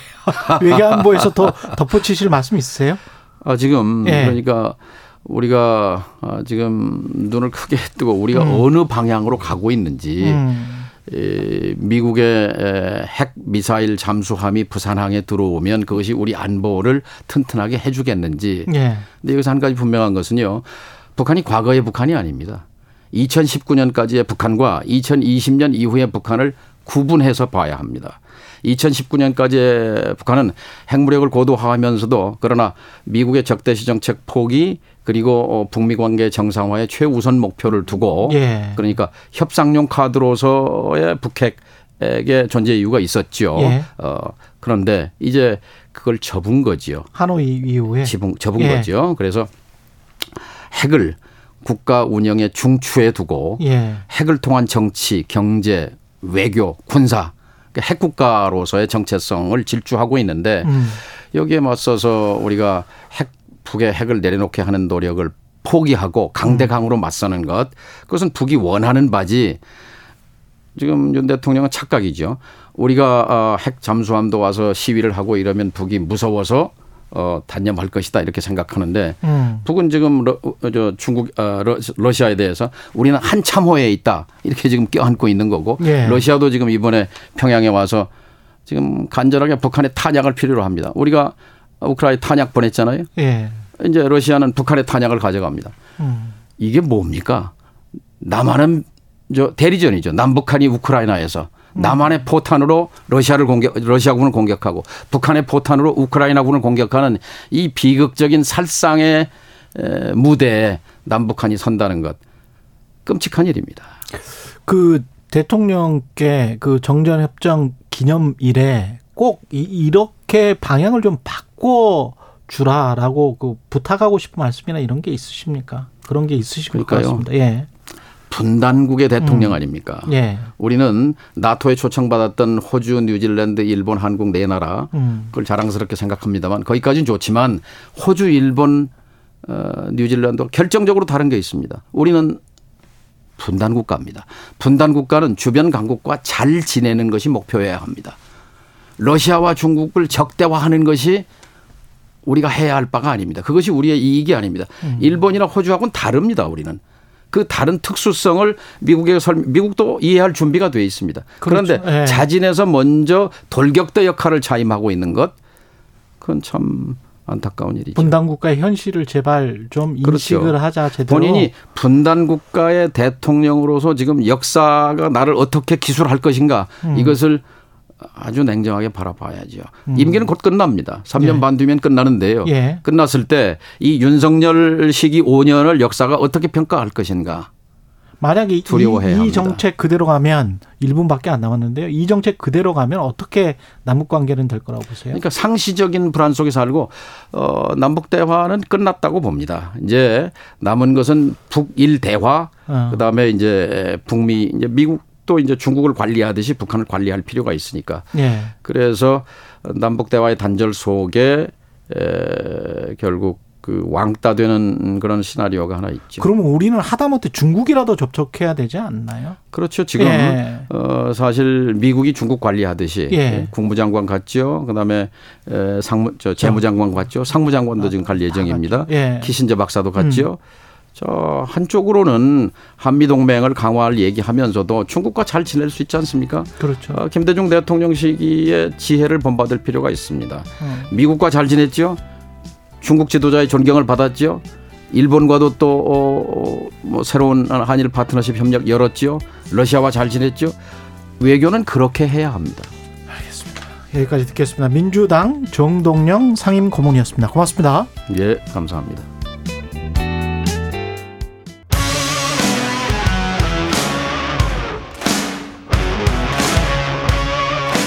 외교안보에서 더 덧붙이실 말씀 있으세요? 아 지금 예. 그러니까 우리가 아, 지금 눈을 크게 뜨고 우리가 음. 어느 방향으로 가고 있는지 음. 이 미국의 에, 핵 미사일 잠수함이 부산항에 들어오면 그것이 우리 안보를 튼튼하게 해주겠는지. 예. 근데 여기서 한 가지 분명한 것은요. 북한이 과거의 북한이 아닙니다. 2019년까지의 북한과 2020년 이후의 북한을 구분해서 봐야 합니다. 2019년까지의 북한은 핵무력을 고도화하면서도 그러나 미국의 적대시 정책 포기 그리고 어, 북미 관계 정상화의 최우선 목표를 두고 예. 그러니까 협상용 카드로서의 북핵의 존재 이유가 있었죠. 예. 어, 그런데 이제 그걸 접은 거지요. 하노이 이후에 접은, 접은 예. 거죠. 그래서 핵을 국가 운영의 중추에 두고 예. 핵을 통한 정치, 경제, 외교, 군사 핵국가로서의 정체성을 질주하고 있는데 음. 여기에 맞서서 우리가 핵 북의 핵을 내려놓게 하는 노력을 포기하고 강대강으로 맞서는 것 그것은 북이 원하는 바지 지금 윤 대통령은 착각이죠. 우리가 어, 핵 잠수함도 와서 시위를 하고 이러면 북이 무서워서 어, 단념할 것이다 이렇게 생각하는데 음. 북은 지금 러, 어, 저 중국 어, 러, 러시아에 대해서 우리는 한 참호에 있다 이렇게 지금 껴안고 있는 거고 예. 러시아도 지금 이번에 평양에 와서 지금 간절하게 북한의 탄약을 필요로 합니다. 우리가 우크라이나 탄약 보냈잖아요. 예. 이제 러시아는 북한의 탄약을 가져갑니다. 음. 이게 뭡니까? 남한은 저 대리전이죠. 남북한이 우크라이나에서 남한의 포탄으로 러시아를 공격, 러시아군을 공격하고 북한의 포탄으로 우크라이나군을 공격하는 이 비극적인 살상의 에, 무대에 남북한이 선다는 것 끔찍한 일입니다. 그 대통령께 그 정전협정 기념일에 꼭 이, 이렇게 방향을 좀 바꿔 주라라고 그 부탁하고 싶은 말씀이나 이런 게 있으십니까? 그런 게 있으실 것 그러니까요. 같습니다. 예. 분단국의 대통령 음. 아닙니까? 예. 우리는 나토에 초청받았던 호주, 뉴질랜드, 일본, 한국 네 나라 음. 그걸 자랑스럽게 생각합니다만 거기까지는 좋지만 호주, 일본, 어, 뉴질랜드 결정적으로 다른 게 있습니다. 우리는 분단 국가입니다. 분단 국가는 주변 강국과 잘 지내는 것이 목표여야 합니다. 러시아와 중국을 적대화하는 것이 우리가 해야 할 바가 아닙니다. 그것이 우리의 이익이 아닙니다. 일본이나 호주하고는 다릅니다. 우리는 그 다른 특수성을 미국에 설 미국도 이해할 준비가 돼 있습니다. 그런데 그렇죠. 예. 자진해서 먼저 돌격대 역할을 자임하고 있는 것 그건 참 안타까운 일이죠. 분단 국가의 현실을 제발 좀 그렇죠. 인식을 하자 제대로. 본인이 분단 국가의 대통령으로서 지금 역사가 나를 어떻게 기술할 것인가 음. 이것을 아주 냉정하게 바라봐야죠. 임기는 곧 끝납니다. 3년 예. 반 뒤면 끝나는데요. 예. 끝났을 때 이 윤석열 시기 5년을 역사가 어떻게 평가할 것인가. 만약에 이, 이. 정책 그대로 가면 1분밖에 안 남았는데요. 이 정책 그대로 가면 어떻게 남북 관계는 될 거라고 보세요? 그러니까 상시적인 불안 속에 살고 어 남북 대화는 끝났다고 봅니다. 이제 남은 것은 북일 대화 어. 그다음에 이제 북미 이제 미국 도 이제 중국을 관리하듯이 북한을 관리할 필요가 있으니까 예. 그래서 남북 대화의 단절 속에 에, 결국 그 왕따 되는 그런 시나리오가 하나 있죠. 그러면 우리는 하다못해 중국이라도 접촉해야 되지 않나요? 그렇죠. 지금 예. 어 사실 미국이 중국 관리하듯이 예. 국무장관 갔죠. 그다음에 에, 상무 저 재무장관 갔죠. 상무장관도 지금 갈 예정입니다. 예. 키신저 박사도 갔죠. 저 한쪽으로는 한미 동맹을 강화할 얘기하면서도 중국과 잘 지낼 수 있지 않습니까? 그렇죠. 어, 김대중 대통령 시기에 지혜를 본받을 필요가 있습니다. 어. 미국과 잘 지냈죠. 중국 지도자의 존경을 받았죠. 일본과도 또 어, 뭐 새로운 한일 파트너십 협력 열었죠. 러시아와 잘 지냈죠. 외교는 그렇게 해야 합니다. 여기까지 듣겠습니다. 민주당 정동영 상임 고문이었습니다. 고맙습니다. 예, 감사합니다.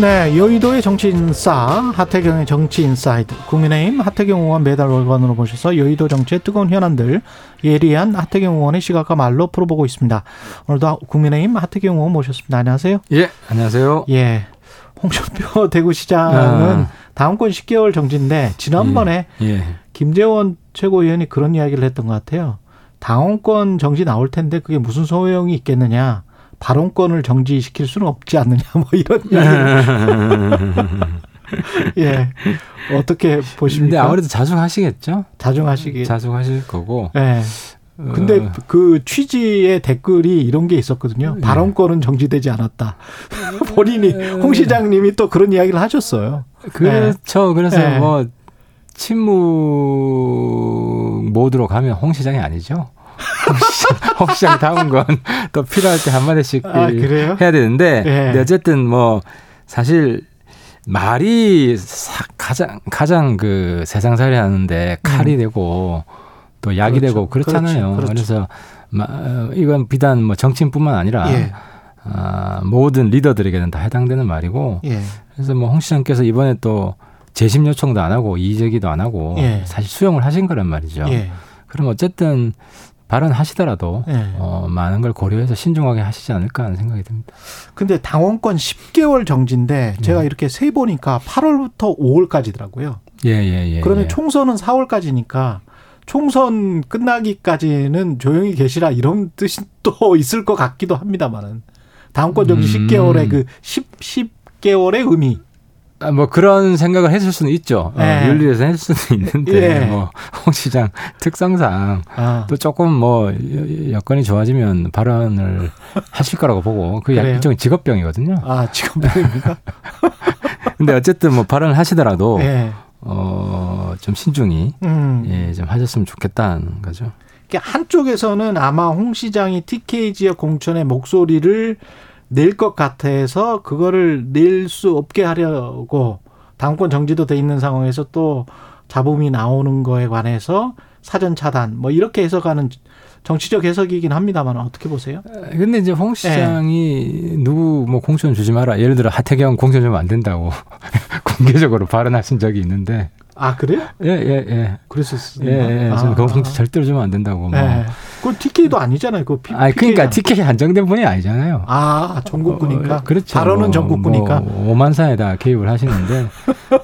네, 여의도의 정치 인싸 하태경의 정치 inside 국민의힘 하태경 의원 매달 월간으로 모셔서 여의도 정치의 뜨거운 현안들 예리한 하태경 의원의 시각과 말로 풀어보고 있습니다. 오늘도 국민의힘 하태경 의원 모셨습니다. 안녕하세요. 예, 안녕하세요. 예, 홍준표 <laughs> 대구시장은 아. 당원권 10개월 정지인데 지난번에 예. 김재원 최고위원이 그런 이야기를 했던 것 같아요. 당원권 정지 나올 텐데 그게 무슨 소용이 있겠느냐. 발언권을 정지시킬 수는 없지 않느냐. 뭐 이런. <laughs> 예. 어떻게 근데 보십니까? 아무래도 자숙하시겠죠? 자중하시기. 자숙하실 거고. 예. 근데 어, 그 취지의 댓글이 이런 게 있었거든요. 발언권은 정지되지 않았다. <laughs> 본인이 홍 시장님이 또 그런 이야기를 하셨어요. 그렇죠. 그래서 예. 뭐 침묵 모드로 가면 홍 시장이 아니죠. 홍 시장, 홍 시장 다운 건 또 필요할 때 한마디씩 아? 해야 되는데 예. 근데 어쨌든 뭐 사실 말이 사- 가장 가장 그 세상살이 하는데 칼이 되고 또 약이 음. 그렇죠. 되고 그렇잖아요. 그렇죠. 그렇죠. 래서 이건 비단 뭐 정치인뿐만 아니라 예. 아, 모든 리더들에게는 다 해당되는 말이고 예. 그래서 뭐 홍 시장께서 이번에 또 재심 요청도 안 하고 이의제기도 안 하고 예. 사실 수용을 하신 거란 말이죠. 예. 그럼 어쨌든 발언하시더라도 예. 어, 많은 걸 고려해서 신중하게 하시지 않을까 하는 생각이 듭니다. 근데 당원권 10개월 정지인데 네. 제가 이렇게 세 보니까 8월부터 5월까지더라고요. 예, 예, 예. 그러면 예. 총선은 4월까지니까 총선 끝나기까지는 조용히 계시라 이런 뜻이 <laughs> 또 있을 것 같기도 합니다만은 당원권 정지 음. 10개월의 그 10, 10개월의 의미. 아, 뭐 그런 생각을 했을 수는 있죠. 어, 예. 윤리에서 했을 수는 있는데 예. 뭐홍 시장 특성상 아, 또 조금 뭐 여- 여건이 좋아지면 발언을 하실 거라고 보고 그 그래요? 일종의 직업병이거든요. 아 지금입니까? <laughs> 근데 어쨌든 뭐 발언을 하시더라도 예. 어, 좀 신중히 음. 예, 좀 하셨으면 좋겠다는 거죠. 그러니까 한쪽에서는 아마 홍 시장이 TK 지역 공천의 목소리를 낼 것 같아서 그거를 낼 수 없게 하려고 당권 정지도 돼 있는 상황에서 또 잡음이 나오는 거에 관해서 사전 차단 뭐 이렇게 해석하는 정치적 해석이긴 합니다만 어떻게 보세요? 근데 이제 홍 시장이 누구 뭐 공천 주지 마라. 예를 들어 하태경 공천 주면 안 된다고 <laughs> 공개적으로 발언하신 적이 있는데 아 그래요? 예, 예, 예. 그랬었어요. 예, 예. 아, 저는 그 아. 공천 절대로 주면 안 된다고. 뭐. 예. 그건 TK도 아니잖아요. 그 P, 아니, 그러니까. 티켓이 한정된 분이 아니잖아요. 아 전국구니까. 어, 그렇죠. 발언은 뭐, 전국구니까. 뭐 오만사에다 개입을 하시는데.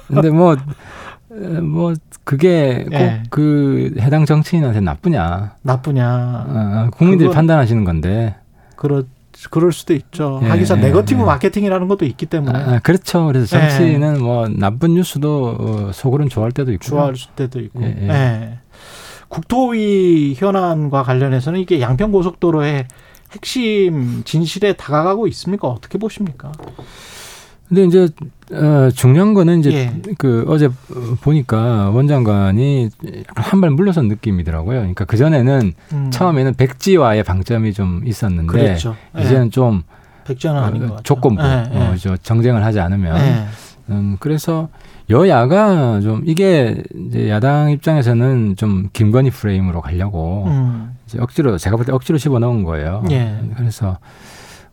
근데 뭐, 어, 뭐, 그게 꼭 예. 그 해당 정치인한테 나쁘냐. 나쁘냐. 어, 국민들이 그건- 판단하시는 건데. 그렇 그럴 수도 있죠. 예, 하기사 예, 네거티브 예. 마케팅이라는 것도 있기 때문에 아, 그렇죠. 그래서 예. 정치는 뭐 나쁜 뉴스도 어, 속으로는 좋아할 때도 있고. 좋아할 때도 있고. 예, 예. 예. 국토위 현안과 관련해서는 이게 양평 고속도로의 핵심 진실에 다가가고 있습니까? 어떻게 보십니까? 근데 이제 어, 중요한 거는 이제 예. 그 어제 보니까 원장관이 한 발 물러선 느낌이더라고요. 그러니까 그 전에는 음, 처음에는 백지화의 방점이 좀 있었는데 그랬죠. 예. 이제는 좀 백전은 아닌 것 같아요. 조건부 예, 예. 어, 저 정쟁을 하지 않으면 예. 음, 그래서 여야가 좀 이게 이제 야당 입장에서는 좀 김건희 프레임으로 가려고 음, 이제 억지로 제가 볼 때 억지로 집어 넣은 거예요. 예. 그래서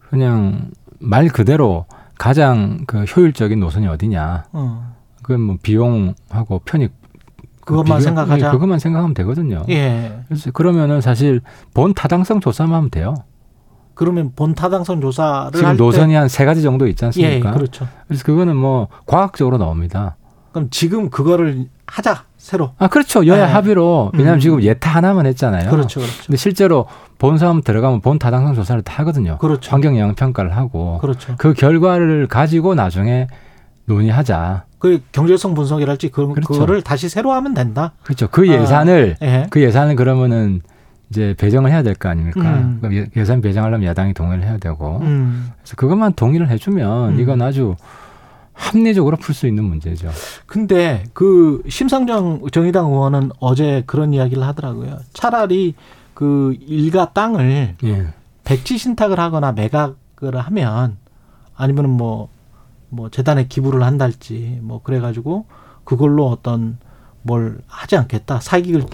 그냥 말 그대로 가장 그 효율적인 노선이 어디냐. 어. 그건 뭐 비용하고 편익 그것만 비교- 생각하자. 예, 그것만 생각하면 되거든요. 예. 그래서 그러면은 사실 본 타당성 조사만 하면 돼요. 그러면 본 타당성 조사를 지금 노선이 한 세 가지 정도 있지 예, 않습니까? 그렇죠. 그래서 그거는 뭐 과학적으로 나옵니다. 그럼 지금 그거를 하자 새로. 아 그렇죠. 여야 네. 합의로 왜냐하면 음. 지금 예타 하나만 했잖아요. 그렇죠, 그렇죠. 근데 실제로 본 사람 들어가면 본 타당성 조사를 다 하거든요. 그렇죠. 환경 영향 평가를 하고 그렇죠. 그 결과를 가지고 나중에 논의하자. 그 경제성 분석이랄지 그, 그렇죠. 그거를 다시 새로 하면 된다. 그렇죠. 그 아, 예산을 예. 그 예산을 그러면은 이제 배정을 해야 될 거 아닙니까? 음. 그럼 예- 예산 배정하려면 야당이 동의를 해야 되고. 음. 그래서 그것만 동의를 해주면 음. 이건 아주 합리적으로 풀 수 있는 문제죠. 근데 그 심상정 정의당 의원은 어제 그런 이야기를 하더라고요. 차라리 그 일가 땅을 예. 백지 신탁을 하거나 매각을 하면 아니면은 뭐, 뭐 재단에 기부를 한달지 뭐 그래가지고 그걸로 어떤 뭘 하지 않겠다. 사기를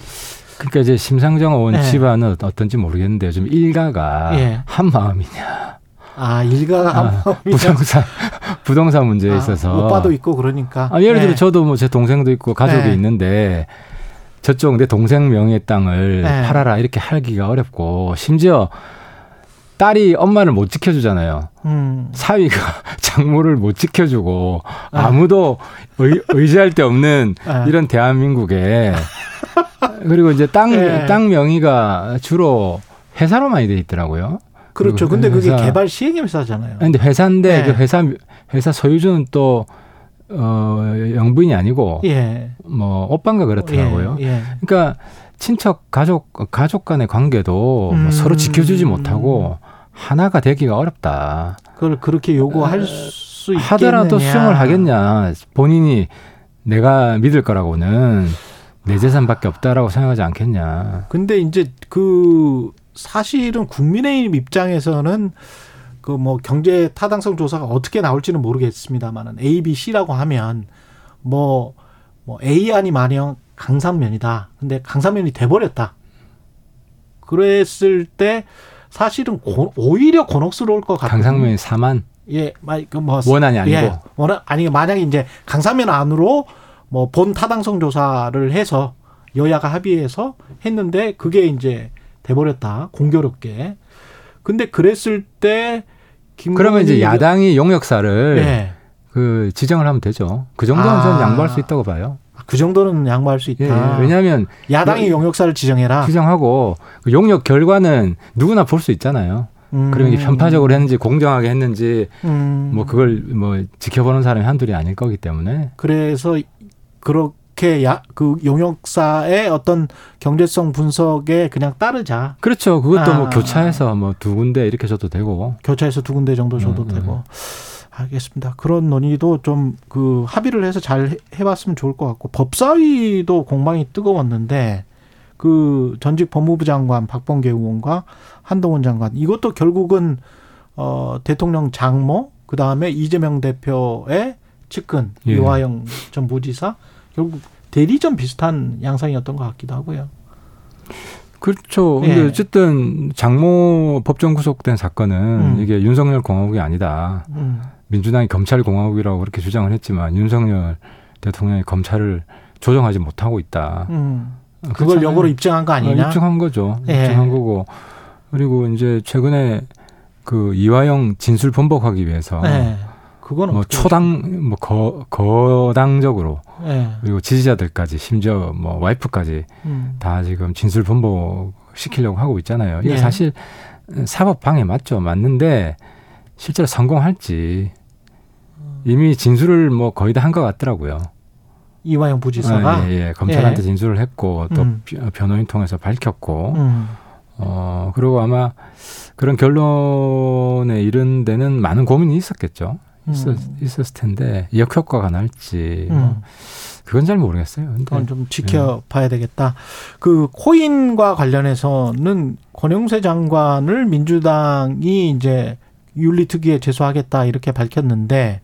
그러니까 이제 심상정 의원 네. 집안은 어떤지 모르겠는데 좀 일가가 예. 한 마음이냐. 아 일가가 아, 한 부동산 부동산 문제에 아, 있어서 오빠도 있고 그러니까. 아, 예를 들어 예. 저도 뭐 제 동생도 있고 가족이 네. 있는데 저쪽 내 동생 명의의 땅을 네. 팔아라 이렇게 하기가 어렵고 심지어 딸이 엄마를 못 지켜주잖아요. 음. 사위가 <laughs> 장모를 못 지켜주고 아. 아무도 의, 의지할 데 없는 아. 이런 대한민국에 그리고 이제 땅, 네. 땅 명의가 주로 회사로 많이 돼 있더라고요. 그렇죠. 근데 그게 회사- 개발 시행 회사잖아요. 근데 회사인데 네. 그 회사 회사 소유주는 또 어, 영부인이 아니고 예. 뭐 오빠인가 그렇더라고요. 예. 예. 그러니까 친척 가족 가족 간의 관계도 뭐 음. 서로 지켜주지 못하고 하나가 되기가 어렵다. 그걸 그렇게 요구할 수 있겠느냐. 하더라도 수용을 하겠냐. 본인이 내가 믿을 거라고는 내 재산밖에 없다라고 생각하지 않겠냐. 근데 이제 그 사실은 국민의힘 입장에서는 그 뭐 경제 타당성 조사가 어떻게 나올지는 모르겠습니다만은 A, B, C라고 하면 뭐, 뭐 A안이 마냥 강산면이다. 근데 강산면이 돼버렸다. 그랬을 때 사실은 고- 오히려 곤혹스러울 것 같아요. 강상면이 4만 예, 그뭐 원안이 아니고 예, 원안 아니 만약에 이제 강사면 안으로 뭐 본 타당성 조사를 해서 여야가 합의해서 했는데 그게 이제 돼버렸다 공교롭게. 근데 그랬을 때 그러면 이제 야당이 용역사를 예, 그 지정을 하면 되죠. 그 정도는 아. 저는 양보할 수 있다고 봐요. 그 정도는 양보할 수 예, 있다. 왜냐하면 야당이 요- 용역사를 지정해라. 지정하고 그 용역 결과는 누구나 볼 수 있잖아요. 음, 그러면 이게 편파적으로 했는지 공정하게 했는지 음, 뭐 그걸 뭐 지켜보는 사람이 한둘이 아닐 거기 때문에 그래서 그 렇게 야 그 용역사의 어떤 경제성 분석에 그냥 따르자. 그렇죠. 그것도 아. 뭐 교차해서 뭐 두 군데 이렇게 줘도 되고 교차에서 두 군데 정도 줘도 음, 음. 되고. 알겠습니다. 그런 논의도 좀 그 합의를 해서 잘 해- 해봤으면 좋을 것 같고 법사위도 공방이 뜨거웠는데 그 전직 법무부 장관 박범계 의원과 한동훈 장관 이것도 결국은 어 대통령 장모 그 다음에 이재명 대표의 측근 예. 유화영 전 부지사 결국 대리점 비슷한 양상이었던 것 같기도 하고요. 그렇죠. 근데 예. 어쨌든 장모 법정 구속된 사건은 음. 이게 윤석열 공화국이 아니다. 음. 민주당이 검찰 공화국이라고 그렇게 주장을 했지만 윤석열 대통령이 검찰을 조정하지 못하고 있다. 음. 그걸 그렇잖아요. 역으로 입증한 거 아니냐? 어, 입증한 거죠. 예. 입증한 거고. 그리고 이제 최근에 그 이화영 진술 번복하기 위해서 네. 그거는 뭐 초당 뭐 거, 거당적으로 예. 그리고 지지자들까지 심지어 뭐 와이프까지 음. 다 지금 진술 번복 시키려고 하고 있잖아요. 이게 예. 사실 사법 방해 맞죠. 맞는데 실제로 성공할지 이미 진술을 뭐 거의 다 한 것 같더라고요. 이화영 부지사가 아, 예, 예. 검찰한테 예. 진술을 했고 또 음. 비- 변호인 통해서 밝혔고 음. 어 그리고 아마 그런 결론에 이른 데는 많은 고민이 있었겠죠. 있었, 음. 있었을 텐데 역효과가 날지 뭐 음. 그건 잘 모르겠어요. 그건 좀 지켜봐야 되겠다. 그 코인과 관련해서는 권영세 장관을 민주당이 이제 윤리특위에 제소하겠다 이렇게 밝혔는데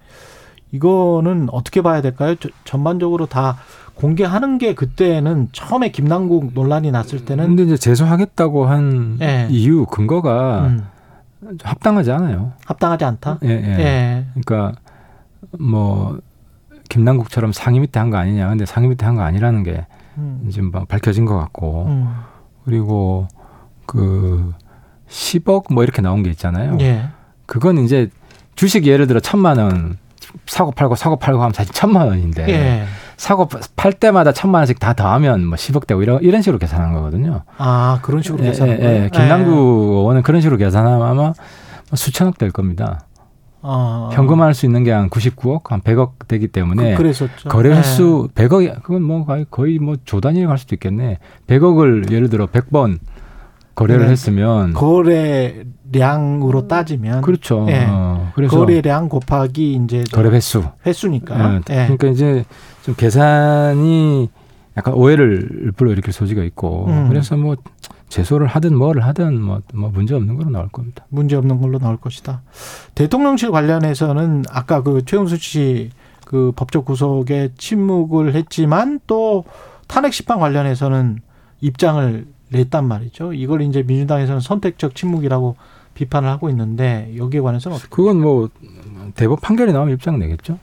이거는 어떻게 봐야 될까요? 저- 전반적으로 다 공개하는 게 그때는 처음에 김남국 논란이 났을 때는 근데 이제 제소하겠다고 한 예. 이유 근거가 음, 합당하지 않아요. 합당하지 않다. 예, 예. 예. 그러니까 뭐 김남국처럼 상위 밑에 한 거 아니냐. 근데 상위 밑에 한 거 아니라는 게 음, 지금 막 밝혀진 것 같고 음, 그리고 그 10억 뭐 이렇게 나온 게 있잖아요. 예. 그건 이제 주식 예를 들어 천만 원 사고 팔고 사고 팔고 하면 사실 천만 원인데 예. 사고 팔 때마다 천만 원씩 다 더하면 뭐 10억 되고 이런 이런 식으로 계산한 거거든요. 아 그런 식으로 예, 계산한 예, 거예요. 예. 김남국 의원은 그런 식으로 계산하면 아마 뭐 수천억 될 겁니다. 어. 현금화할 수 있는 게 한 99억, 한 100억 되기 때문에 그, 랬었죠 거래 횟수 100억 그건 뭐 거의, 거의 뭐 조 단위에 갈 수도 있겠네. 100억을 예를 들어 100번 거래를 네. 했으면 거래량으로 따지면 그렇죠. 예. 어, 그래서 거래량 곱하기 이제 저 거래 횟수. 횟수니까. 예, 예. 그러니까 이제 좀 계산이 약간 오해를 불러일으킬 소지가 있고 음. 그래서 뭐 제소를 하든 뭐를 하든 뭐, 뭐 문제 없는 걸로 나올 겁니다. 문제 없는 걸로 나올 것이다. 대통령실 관련해서는 아까 그 최은수 씨 그 법적 구속에 침묵을 했지만 또 탄핵 심판 관련해서는 입장을 냈단 말이죠. 이걸 이제 민주당에서는 선택적 침묵이라고 비판을 하고 있는데 여기에 관해서는 어떻게? 그건 뭐 대법 판결이 나오면 입장 내겠죠.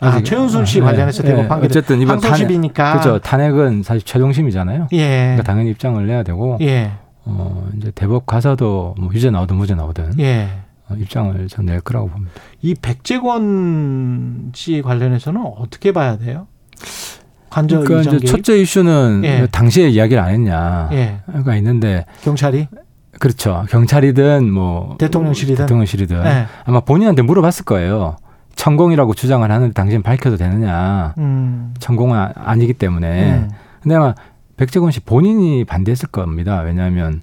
아, 최은순 씨 아, 관련해서 예, 대법 예. 판결 어쨌든 이번 항소심이니까 그렇죠. 탄핵은 사실 최종심이잖아요. 예. 그러니까 당연히 입장을 내야 되고 예. 어 이제 대법 가서도 뭐 유죄 나오든 무죄 나오든 예. 어, 입장을 전 낼 거라고 봅니다. 이 백재권 씨 관련해서는 어떻게 봐야 돼요? 관저 그러니까 이제 개입? 첫째 이슈는 예. 당시에 이야기를 안 했냐가 예. 있는데 경찰이 그렇죠. 경찰이든 뭐 대통령실이든 대통령실이든 예. 아마 본인한테 물어봤을 거예요. 천공이라고 주장을 하는데 당신 밝혀도 되느냐? 음. 천공은 아- 아니기 때문에. 음. 근데 아마 백재권 씨 본인이 반대했을 겁니다. 왜냐하면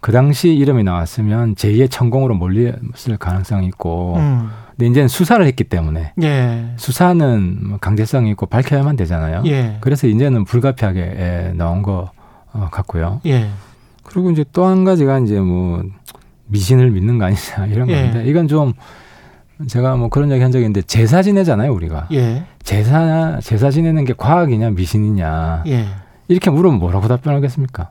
그 당시 이름이 나왔으면 제2의 천공으로 몰렸을 가능성이 있고. 음. 근데 이제는 수사를 했기 때문에 예. 수사는 뭐 강제성이 있고 밝혀야만 되잖아요. 예. 그래서 이제는 불가피하게 예, 나온 것 어, 같고요. 예. 그리고 이제 또 한 가지가 이제 뭐 미신을 믿는 거 아니냐 이런 예. 건데 이건 좀 제가 뭐 그런 얘기 한 적이 있는데 제사 지내잖아요 우리가 예. 제사 제사 지내는 게 과학이냐 미신이냐 예. 이렇게 물으면 뭐라고 답변하겠습니까?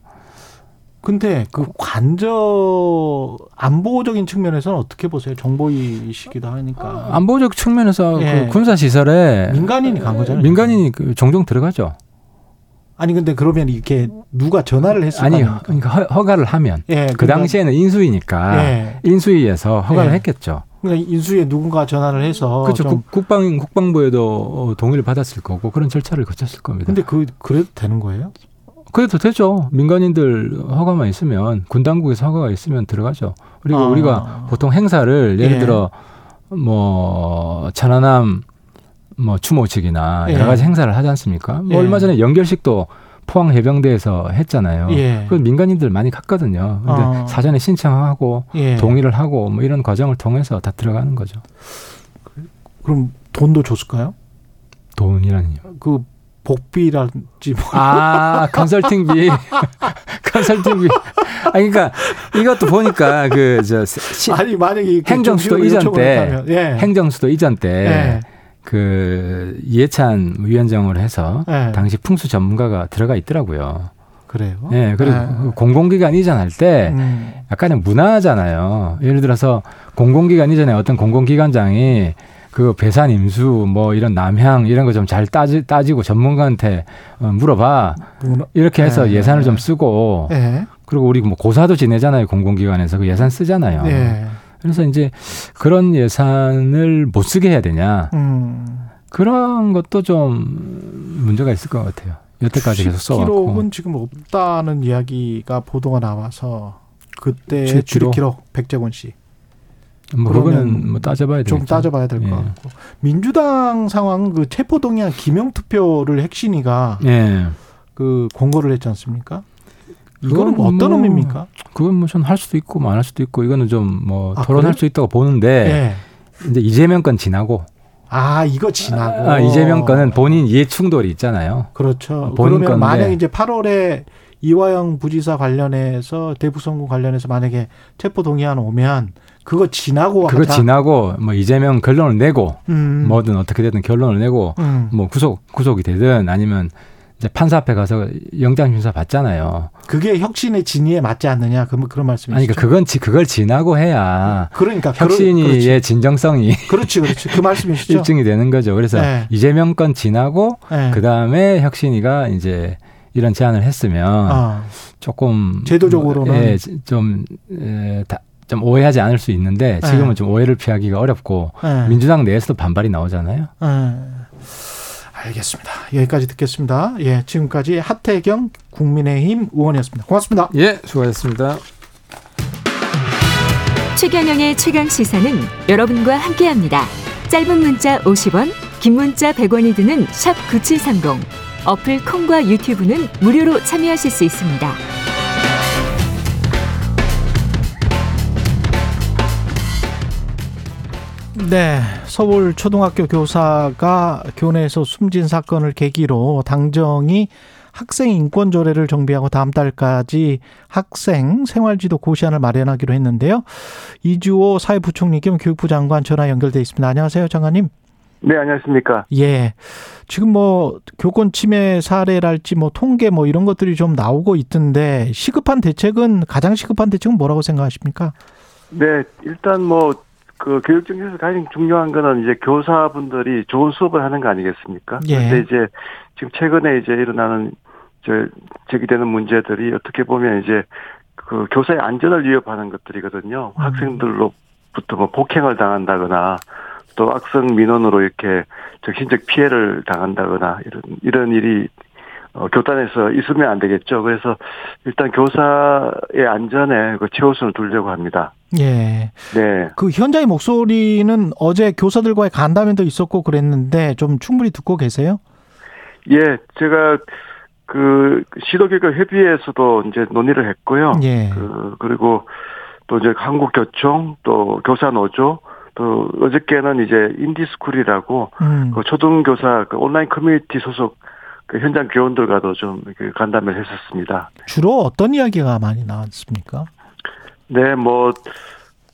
근데 그 관저 안보적인 측면에서는 어떻게 보세요? 정보이시기도 하니까 안보적 측면에서 예. 그 군사 시설에 민간인이 간 거잖아요. 민간인이 그 종종 들어가죠. 아니 근데 그러면 이렇게 누가 전화를 했을 아니? 그러니까 허, 허가를 하면 예, 그 그러니까- 당시에는 인수위니까 예. 인수위에서 허가를 예. 했겠죠. 그러니까 인수에 누군가 전화를 해서 그렇죠. 국- 국방 국방부에도 어, 동의를 받았을 거고 그런 절차를 거쳤을 겁니다. 근데 그 그래도 되는 거예요? 그래도 되죠. 민간인들 허가만 있으면 군 당국에서 허가가 있으면 들어가죠. 그리고 아. 우리가 보통 행사를 예를 예. 들어 뭐 천안함 뭐 추모식이나 예. 여러 가지 행사를 하지 않습니까? 뭐 예. 얼마 전에 연결식도 포항 해병대에서 했잖아요. 예. 그 민간인들 많이 갔거든요. 근데 어. 사전에 신청하고 예. 동의를 하고 뭐 이런 과정을 통해서 다 들어가는 거죠. 그럼 돈도 줬을까요? 돈이라니요. 그 복비랄지 뭐. 아, 컨설팅비. <laughs> 컨설팅비. 아, 그러니까 이것도 보니까 그, 저, 시- 아니 만약에 이렇게 행정수도 좀 이전 때, 예. 행정수도 이전 때, 예. 그, 이해찬 위원장으로 해서 예. 당시 풍수 전문가가 들어가 있더라고요. 그래요? 예, 그리고 예. 그 공공기관 이전 할 때 음. 약간의 문화잖아요. 예를 들어서 공공기관 이전에 어떤 공공기관장이 그 배산 임수 뭐 이런 남향 이런 거 좀 잘 따지, 따지고 전문가한테 어, 물어봐. 문화- 이렇게 해서 예. 예산을 좀 쓰고 예. 그리고 우리 뭐 고사도 지내잖아요. 공공기관에서 그 예산 쓰잖아요. 예. 그래서 이제 그런 예산을 못 쓰게 해야 되냐. 음. 그런 것도 좀 문제가 있을 것 같아요. 여태까지 계속 써왔고. 기록은 지금 없다는 이야기가 보도가 나와서 그때 제 출입 기록? 기록 백재권 씨. 뭐 그거는 뭐 따져봐야 되겠죠. 좀 따져봐야 될것 예. 같고 민주당 상황 그 체포 동의안 기명 투표를 핵심이가 예. 그 공고를 했지 않습니까? 이거는 그건 어떤 뭐- 의미입니까? 그건 뭐전할 수도 있고 뭐 안 할 수도 있고 이거는 좀뭐 아, 토론할 그래요? 수 있다고 보는데 예. 이제 이재명 건 지나고 아 이거 지나고 아, 이재명 건은 본인 이해 충돌이 있잖아요. 그렇죠. 본인 그러면 건데. 만약 이제 8월에 이화영 부지사 관련해서 대북 선거 관련해서 만약에 체포 동의안 오면 그거 지나고 그거 하자. 지나고 뭐 이재명 결론을 내고 음. 뭐든 어떻게 되든 결론을 내고 음. 뭐 구속 구속이 되든 아니면 판사 앞에 가서 영장 심사 받잖아요. 그게 혁신의 진위에 맞지 않느냐 그 그런 말씀이시죠? 아니 그러니까 그건 지- 그걸 지나고 해야 그러니까 혁신이의 그렇지. 진정성이 그렇지 그렇지 그 말씀이시죠? <laughs> 입증이 되는 거죠. 그래서 네. 이재명 건 지나고 네. 그 다음에 혁신이가 이제 이런 제안을 했으면 아, 조금 제도적으로는. 예, 좀, 에, 다, 좀 오해하지 않을 수 있는데 지금은 네. 좀 오해를 피하기가 어렵고 네. 민주당 내에서도 반발이 나오잖아요. 예. 알겠습니다. 여기까지 듣겠습니다. 예, 지금까지 하태경 국민의힘 의원이었습니다. 고맙습니다. 예, 수고하셨습니다. 최경영의 최강 시사는 여러분과 함께합니다. 짧은 문자 50원, 긴 문자 100원이 드는 샵 9730. 어플 콩과 유튜브는 무료로 참여하실 수 있습니다. 네, 서울 초등학교 교사가 교내에서 숨진 사건을 계기로 당정이 학생 인권 조례를 정비하고 다음 달까지 학생 생활지도 고시안을 마련하기로 했는데요. 이주호 사회부총리 겸 교육부 장관 전화 연결돼 있습니다. 안녕하세요, 장관님. 네, 안녕하십니까. 예. 지금 뭐 교권 침해 사례랄지 뭐 통계 뭐 이런 것들이 좀 나오고 있던데 시급한 대책은 가장 시급한 대책은 뭐라고 생각하십니까? 네, 일단 뭐 그 교육 정책에서 가장 중요한 거는 이제 교사분들이 좋은 수업을 하는 거 아니겠습니까? 예. 그런데 이제 지금 최근에 이제 일어나는 저 제기되는 문제들이 어떻게 보면 이제 그 교사의 안전을 위협하는 것들이거든요. 학생들로부터 뭐 폭행을 당한다거나 또 악성 민원으로 이렇게 정신적 피해를 당한다거나 이런 이런 일이 어, 교단에서 있으면 안 되겠죠. 그래서 일단 교사의 안전에 그 최우선을 두려고 합니다. 예. 네. 그 현장의 목소리는 어제 교사들과의 간담회도 있었고 그랬는데 좀 충분히 듣고 계세요? 예, 제가 그 시도교육 협의회에서도 이제 논의를 했고요. 예. 그 그리고 또 이제 한국교총 또 교사노조 또 어저께는 이제 인디스쿨이라고 음. 그 초등교사 그 온라인 커뮤니티 소속 그 현장 교원들과도 좀 간담회를 했었습니다. 주로 어떤 이야기가 많이 나왔습니까? 네, 뭐,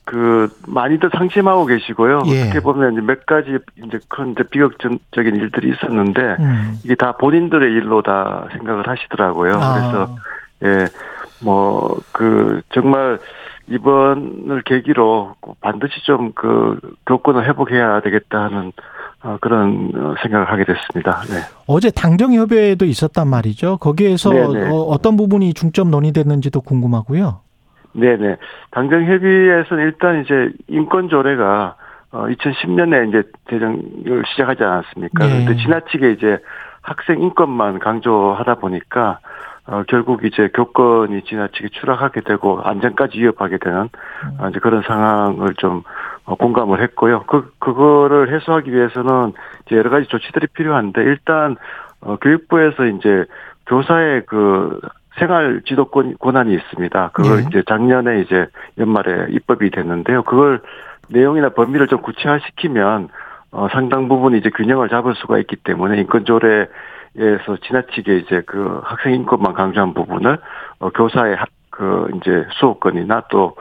그, 많이들 상심하고 계시고요. 예. 어떻게 보면 이제 몇 가지 이제 큰 이제 비극적인 일들이 있었는데, 음. 이게 다 본인들의 일로 다 생각을 하시더라고요. 아. 그래서, 예, 뭐, 그, 정말 이번을 계기로 반드시 좀 그 교권을 회복해야 되겠다 하는 어, 그런 어, 생각을 하게 됐습니다. 네. 어제 당정협의회도 있었단 말이죠. 거기에서 네네. 어, 어떤 부분이 중점 논의됐는지도 궁금하고요. 네네. 당정협의회에서는 일단 이제 인권조례가 어 2010년에 이제 대정을 시작하지 않았습니까? 네. 그런데 지나치게 이제 학생 인권만 강조하다 보니까 어 결국 이제 교권이 지나치게 추락하게 되고 안전까지 위협하게 되는 어, 이제 그런 상황을 좀 어, 공감을 했고요. 그 그거를 해소하기 위해서는 이제 여러 가지 조치들이 필요한데 일단 어 교육부에서 이제 교사의 그 생활 지도권 권한이 있습니다. 그걸 네. 이제 작년에 이제 연말에 입법이 됐는데요. 그걸 내용이나 범위를 좀 구체화시키면 어 상당 부분 이제 균형을 잡을 수가 있기 때문에 인권조례에서 지나치게 이제 그 학생 인권만 강조한 부분을 어 교사의 학, 그 이제 수업권이나 또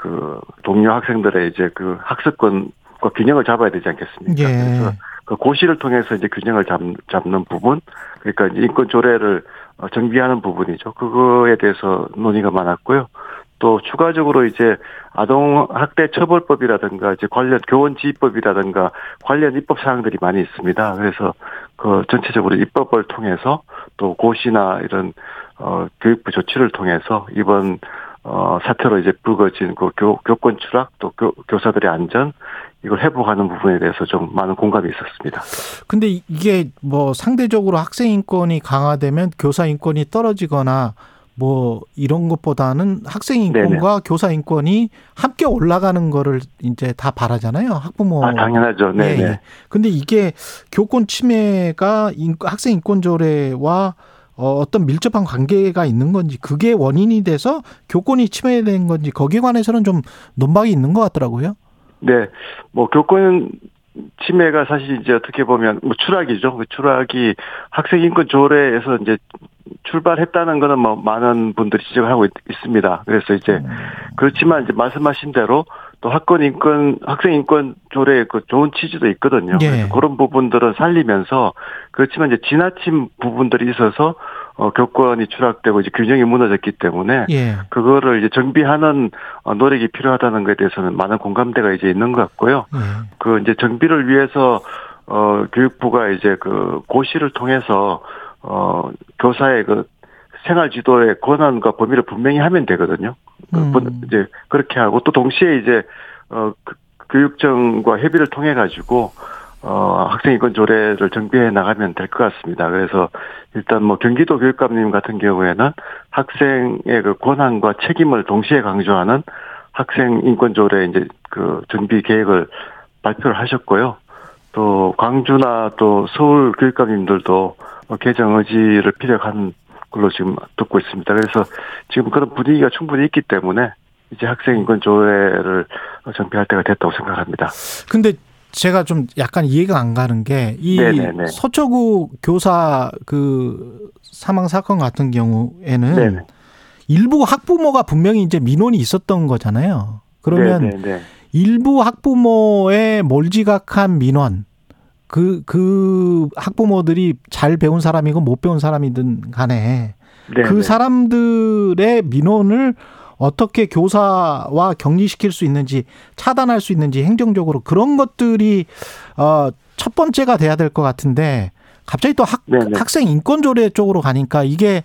그 동료 학생들의 이제 그 학습권과 균형을 잡아야 되지 않겠습니까? 예. 그래서 그 고시를 통해서 이제 균형을 잡, 잡는 부분, 그러니까 인권 조례를 어, 정비하는 부분이죠. 그거에 대해서 논의가 많았고요. 또 추가적으로 이제 아동 학대 처벌법이라든가 이제 관련 교원 지휘법이라든가 관련 입법 사항들이 많이 있습니다. 그래서 그 전체적으로 입법을 통해서 또 고시나 이런 어 교육부 조치를 통해서 이번 어 사태로 이제 불거진 그 교, 교권 추락 또 교, 교사들의 안전 이걸 회복하는 부분에 대해서 좀 많은 공감이 있었습니다. 근데 이- 이게 뭐 상대적으로 학생 인권이 강화되면 교사 인권이 떨어지거나 뭐 이런 것보다는 학생 인권과 교사 인권이 함께 올라가는 거를 이제 다 바라잖아요. 학부모. 아 당연하죠. 네, 예, 네. 예. 근데 이게 교권 침해가 인- 학생 인권 조례와 어, 어떤 밀접한 관계가 있는 건지 그게 원인이 돼서 교권이 침해된 건지 거기에 관해서는 좀 논박이 있는 것 같더라고요. 네, 뭐 교권 침해가 사실 이제 어떻게 보면 뭐 추락이죠. 그 추락이 학생 인권 조례에서 이제 출발했다는 거는 뭐 많은 분들이 지적을 하고 있, 습니다 그래서 이제 그렇지만 이제 말씀하신 대로 또 학권 인권 학생 인권 조례의 그 좋은 취지도 있거든요. 예. 그래서 그런 부분들은 살리면서 그렇지만 이제 지나친 부분들이 있어서 어 교권이 추락되고 이제 균형이 무너졌기 때문에 예. 그거를 이제 정비하는 어, 노력이 필요하다는 것에 대해서는 많은 공감대가 이제 있는 것 같고요. 예. 그 이제 정비를 위해서 어 교육부가 이제 그 고시를 통해서 어 교사의 그 생활 지도의 권한과 범위를 분명히 하면 되거든요. 그 음. 분- 이제 그렇게 하고 또 동시에 이제 어 그- 교육청과 협의를 통해 가지고 어 학생 인권 조례를 정비해 나가면 될 것 같습니다. 그래서 일단 뭐 경기도 교육감님 같은 경우에는 학생의 그 권한과 책임을 동시에 강조하는 학생 인권 조례 이제 그 정비 계획을 발표를 하셨고요. 또 광주나 또 서울 교육감님들도 어, 개정 의지를 피력한 걸로 지금 듣고 있습니다. 그래서 지금 그런 분위기가 충분히 있기 때문에 이제 학생 인권 조례를 정비할 때가 됐다고 생각합니다. 근데 제가 좀 약간 이해가 안 가는 게 이. 서초구 교사 그 사망 사건 같은 경우에는 네네. 일부 학부모가 분명히 이제 민원이 있었던 거잖아요. 그러면 네네네. 일부 학부모의 몰지각한 민원 그, 그 학부모들이 잘 배운 사람이고 못 배운 사람이든 간에 네, 그 네. 사람들의 민원을 어떻게 교사와 격리시킬 수 있는지 차단할 수 있는지 행정적으로 그런 것들이 어, 첫 번째가 돼야 될 것 같은데 갑자기 또 학, 네네. 학생 인권 조례 쪽으로 가니까 이게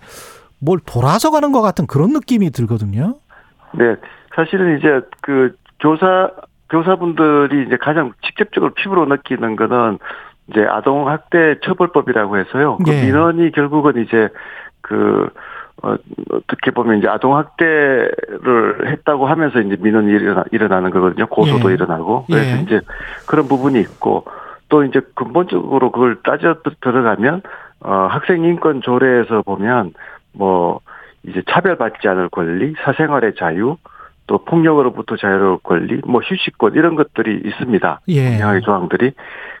뭘 돌아서 가는 것 같은 그런 느낌이 들거든요. 네, 사실은 이제 그 교사 교사분들이 이제 가장 직접적으로 피부로 느끼는 거는 이제 아동 학대 처벌법이라고 해서요. 그 예. 민원이 결국은 이제 그 어, 어떻게 보면 이제 아동 학대를 했다고 하면서 이제 민원이 일어나, 일어나는 거거든요. 고소도 예. 일어나고. 그래서 예. 이제 그런 부분이 있고 또 이제 근본적으로 그걸 따져 들어가면 어 학생 인권 조례에서 보면 뭐 이제 차별받지 않을 권리, 사생활의 자유, 또 폭력으로부터 자유로울 권리, 뭐 휴식권 이런 것들이 있습니다. 예. 분명하게 조항들이.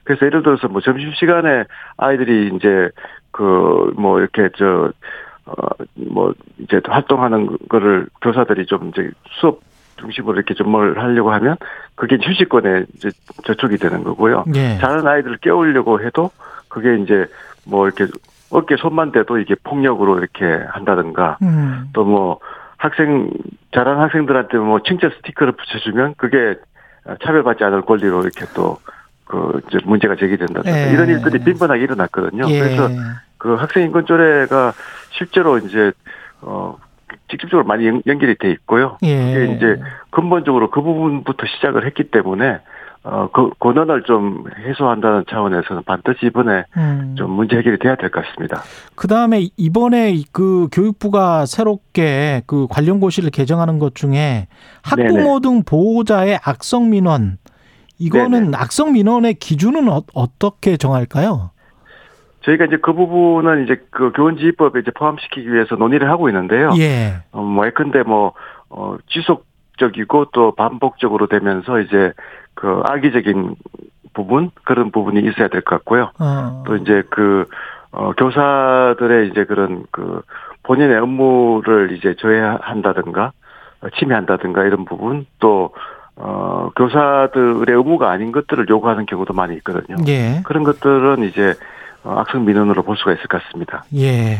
그래서 예를 들어서 뭐 점심 시간에 아이들이 이제 그 뭐 이렇게 저 어 뭐 이제 활동하는 거를 교사들이 좀 이제 수업 중심으로 이렇게 좀 뭘 하려고 하면 그게 휴식권에 이제 저촉이 되는 거고요. 예. 자는 아이들을 깨우려고 해도 그게 이제 뭐 이렇게 어깨 손만 대도 이게 폭력으로 이렇게 한다든가 음. 또뭐 학생 잘하는 학생들한테 뭐 칭찬 스티커를 붙여주면 그게 차별받지 않을 권리로 이렇게 또그 이제 문제가 제기된다든가 예. 이런 일들이 빈번하게 일어났거든요. 예. 그래서 그 학생 인권 조례가 실제로 이제 어 직접적으로 많이 연- 연결이 돼 있고요. 예. 이게 이제 근본적으로 그 부분부터 시작을 했기 때문에 어 그 고난을 좀 해소한다는 차원에서는 반드시 이번에 음. 좀 문제 해결이 돼야 될 것 같습니다. 그 다음에 이번에 그 교육부가 새롭게 그 관련 고시를 개정하는 것 중에 학부모 등 보호자의 악성 민원 이거는 악성 민원의 기준은 어, 어떻게 정할까요? 저희가 이제 그 부분은 이제 그 교원지휘법에 이제 포함시키기 위해서 논의를 하고 있는데요. 예. 어, 뭐 예컨대 뭐 어, 지속적이고 또 반복적으로 되면서 이제 그 악의적인 부분 그런 부분이 있어야 될 것 같고요. 어. 또 이제 그 어, 교사들의 이제 그런 그 본인의 업무를 이제 조회한다든가 어, 침해한다든가 이런 부분 또 어, 교사들의 의무가 아닌 것들을 요구하는 경우도 많이 있거든요. 예. 그런 것들은 이제 어, 악성 민원으로 볼 수가 있을 것 같습니다. 예.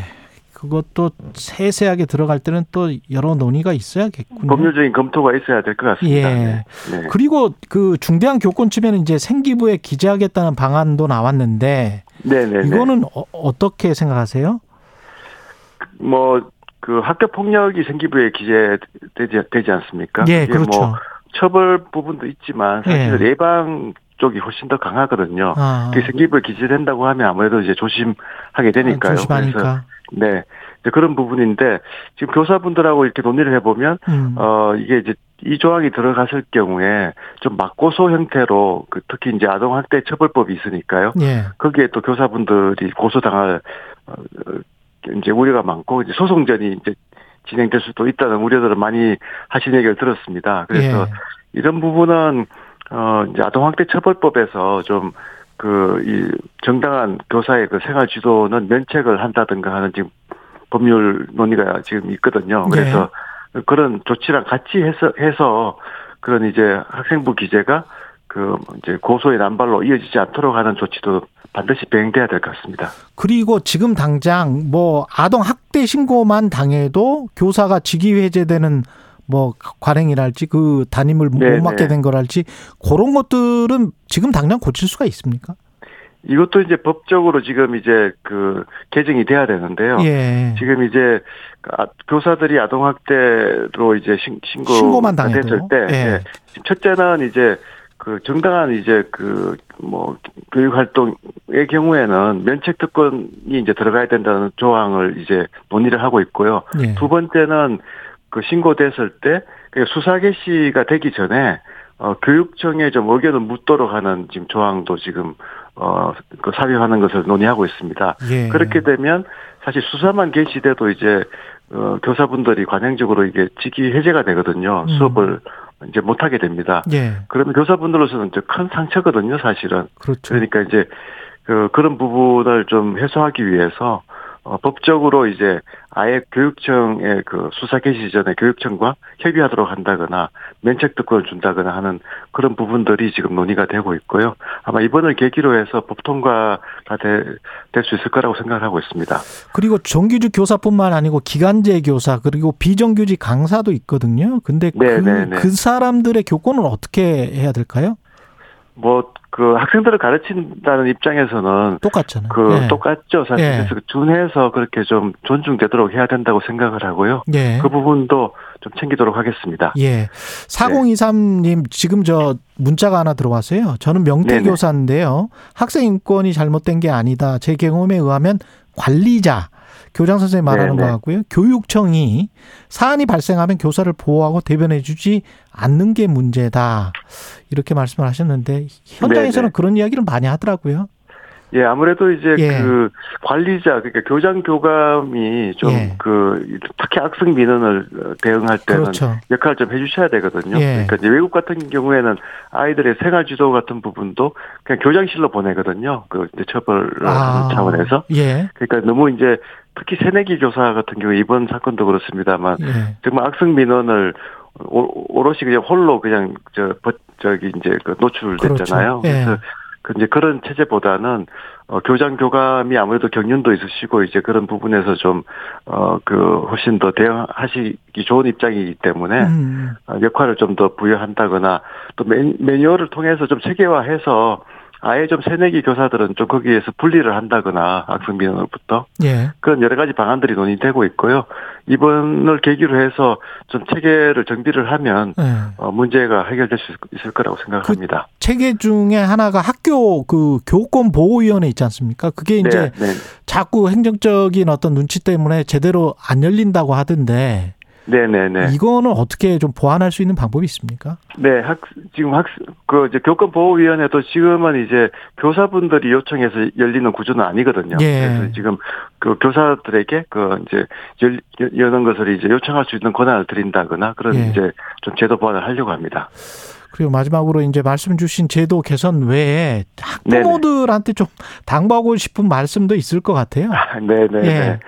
그것도 세세하게 들어갈 때는 또 여러 논의가 있어야겠군요. 법률적인 검토가 있어야 될 것 같습니다. 예. 네. 네. 그리고 그 중대한 교권 침해는 이제 생기부에 기재하겠다는 방안도 나왔는데 네네네. 이거는 어, 떻게 생각하세요? 뭐 그 학교 폭력이 생기부에 기재되지 되지 않습니까? 예, 그게 그렇죠. 뭐 처벌 부분도 있지만 사실 예. 예방 쪽이 훨씬 더 강하거든요. 아. 그게 생기부에 기재된다고 하면 아무래도 이제 조심하게 되니까요. 그래서 조심하니까. 네. 이제 그런 부분인데 지금 교사분들하고 이렇게 논의를 해보면 음. 어 이게 이제 이 조항이 들어갔을 경우에 좀 맞고소 형태로 그 특히 이제 아동 학대 처벌법이 있으니까요. 예. 거기에 또 교사분들이 고소당할 어, 이제 우려가 많고 이제 소송전이 이제 진행될 수도 있다는 우려들을 많이 하신 얘기를 들었습니다. 그래서 예. 이런 부분은 어 이제 아동학대 처벌법에서 좀 그 이 정당한 교사의 그 생활 지도는 면책을 한다든가 하는 지금 법률 논의가 지금 있거든요. 네. 그래서 그런 조치랑 같이 해서 해서 그런 이제 학생부 기재가 그 이제 고소의 남발로 이어지지 않도록 하는 조치도 반드시 병행돼야 될 것 같습니다. 그리고 지금 당장 뭐 아동 학대 신고만 당해도 교사가 직위 해제되는 뭐 관행이랄지 그 담임을 네, 못 맡게 네. 된 거랄지 그런 것들은 지금 당장 고칠 수가 있습니까? 이것도 이제 법적으로 지금 이제 그 개정이 돼야 되는데요. 예. 지금 이제 아- 교사들이 아동학대로 이제 신, 신고 신고만. 됐을 때 예. 예. 첫째는 이제 그 정당한 이제 그 뭐 교육 활동의 경우에는 면책 특권이 이제 들어가야 된다는 조항을 이제 논의를 하고 있고요. 예. 두 번째는 그 신고됐을 때그 수사 개시가 되기 전에 어 교육청에 좀 의견을 묻도록 하는 지금 조항도 지금 어 그 삽입하는 것을 논의하고 있습니다. 예. 그렇게 되면 사실 수사만 개시돼도 이제 어 교사분들이 관행적으로 이게 직위 해제가 되거든요. 음. 수업을 이제 못 하게 됩니다. 예. 그러면 교사분들로서는 이제 큰 상처거든요, 사실은. 그렇죠. 그러니까 이제 그 그런 부분을 좀 해소하기 위해서 어 법적으로 이제 아예 교육청의 그 수사 개시 전에 교육청과 협의하도록 한다거나 면책 특권을 준다거나 하는 그런 부분들이 지금 논의가 되고 있고요. 아마 이번을 계기로 해서 법 통과가 될 수 있을 거라고 생각하고 있습니다. 그리고 정규직 교사뿐만 아니고 기간제 교사 그리고 비정규직 강사도 있거든요. 근데 그, 네, 네, 네. 그 사람들의 교권은 어떻게 해야 될까요? 뭐 그 학생들을 가르친다는 입장에서는 똑같잖아요. 그 예. 똑같죠. 사실 예. 그래서 준해서 그렇게 좀 존중되도록 해야 된다고 생각을 하고요. 예. 그 부분도 좀 챙기도록 하겠습니다. 예. 4023님 지금 저 문자가 하나 들어왔어요. 저는 명태. 교사인데요. 학생 인권이 잘못된 게 아니다. 제 경험에 의하면 관리자 교장 선생님 말하는 네네. 거 같고요. 교육청이 사안이 발생하면 교사를 보호하고 대변해 주지 않는 게 문제다. 이렇게 말씀을 하셨는데 현장에서는 네네. 그런 이야기를 많이 하더라고요. 예, 아무래도 이제 예. 그 관리자 그러니까 교장 교감이 좀 예. 그 특히 학생 민원을 어, 대응할 때는 그렇죠. 역할을 좀 해주셔야 되거든요. 예. 그러니까 이제 외국 같은 경우에는 아이들의 생활 지도 같은 부분도 그냥 교장실로 보내거든요. 그 이제 처벌을 아. 하는 차원에서. 예. 그러니까 너무 이제 특히 새내기 교사 같은 경우 이번 사건도 그렇습니다만 예. 정말 학생 민원을 오- 오롯이 그냥 홀로 그냥 저 버- 저기 이제 그 노출됐잖아요. 그렇죠. 예. 그래서 그 이제 그런 체제보다는 어 교장 교감이 아무래도 경륜도 있으시고 이제 그런 부분에서 좀어그 훨씬 더 대응하시기 좋은 입장이기 때문에 음. 어, 역할을 좀 더 부여한다거나 또 매, 매뉴얼을 통해서 좀 체계화해서 아예 좀 새내기 교사들은 좀 거기에서 분리를 한다거나 학생 민원으로부터 예. 그런 여러 가지 방안들이 논의되고 있고요. 이번을 계기로 해서 좀 체계를 정비를 하면 예. 어, 문제가 해결될 수 있을 거라고 생각합니다. 체계 중에 하나가 학교 그 교권 보호위원회 있지 않습니까? 그게 이제 네, 네, 자꾸 행정적인 어떤 눈치 때문에 제대로 안 열린다고 하던데 네, 네, 네. 이거는 어떻게 좀 보완할 수 있는 방법이 있습니까? 네, 학 지금 학 그 이제 교권 보호위원회도 지금은 이제 교사분들이 요청해서 열리는 구조는 아니거든요. 예. 그래서 지금 그 교사들에게 그 이제 열, 여는 것을 이제 요청할 수 있는 권한을 드린다거나 그런 예. 이제 좀 제도 보완을 하려고 합니다. 그리고 마지막으로 이제 말씀 주신 제도 개선 외에 학부모들한테 좀 당부하고 싶은 말씀도 있을 것 같아요. 네, 네, 예.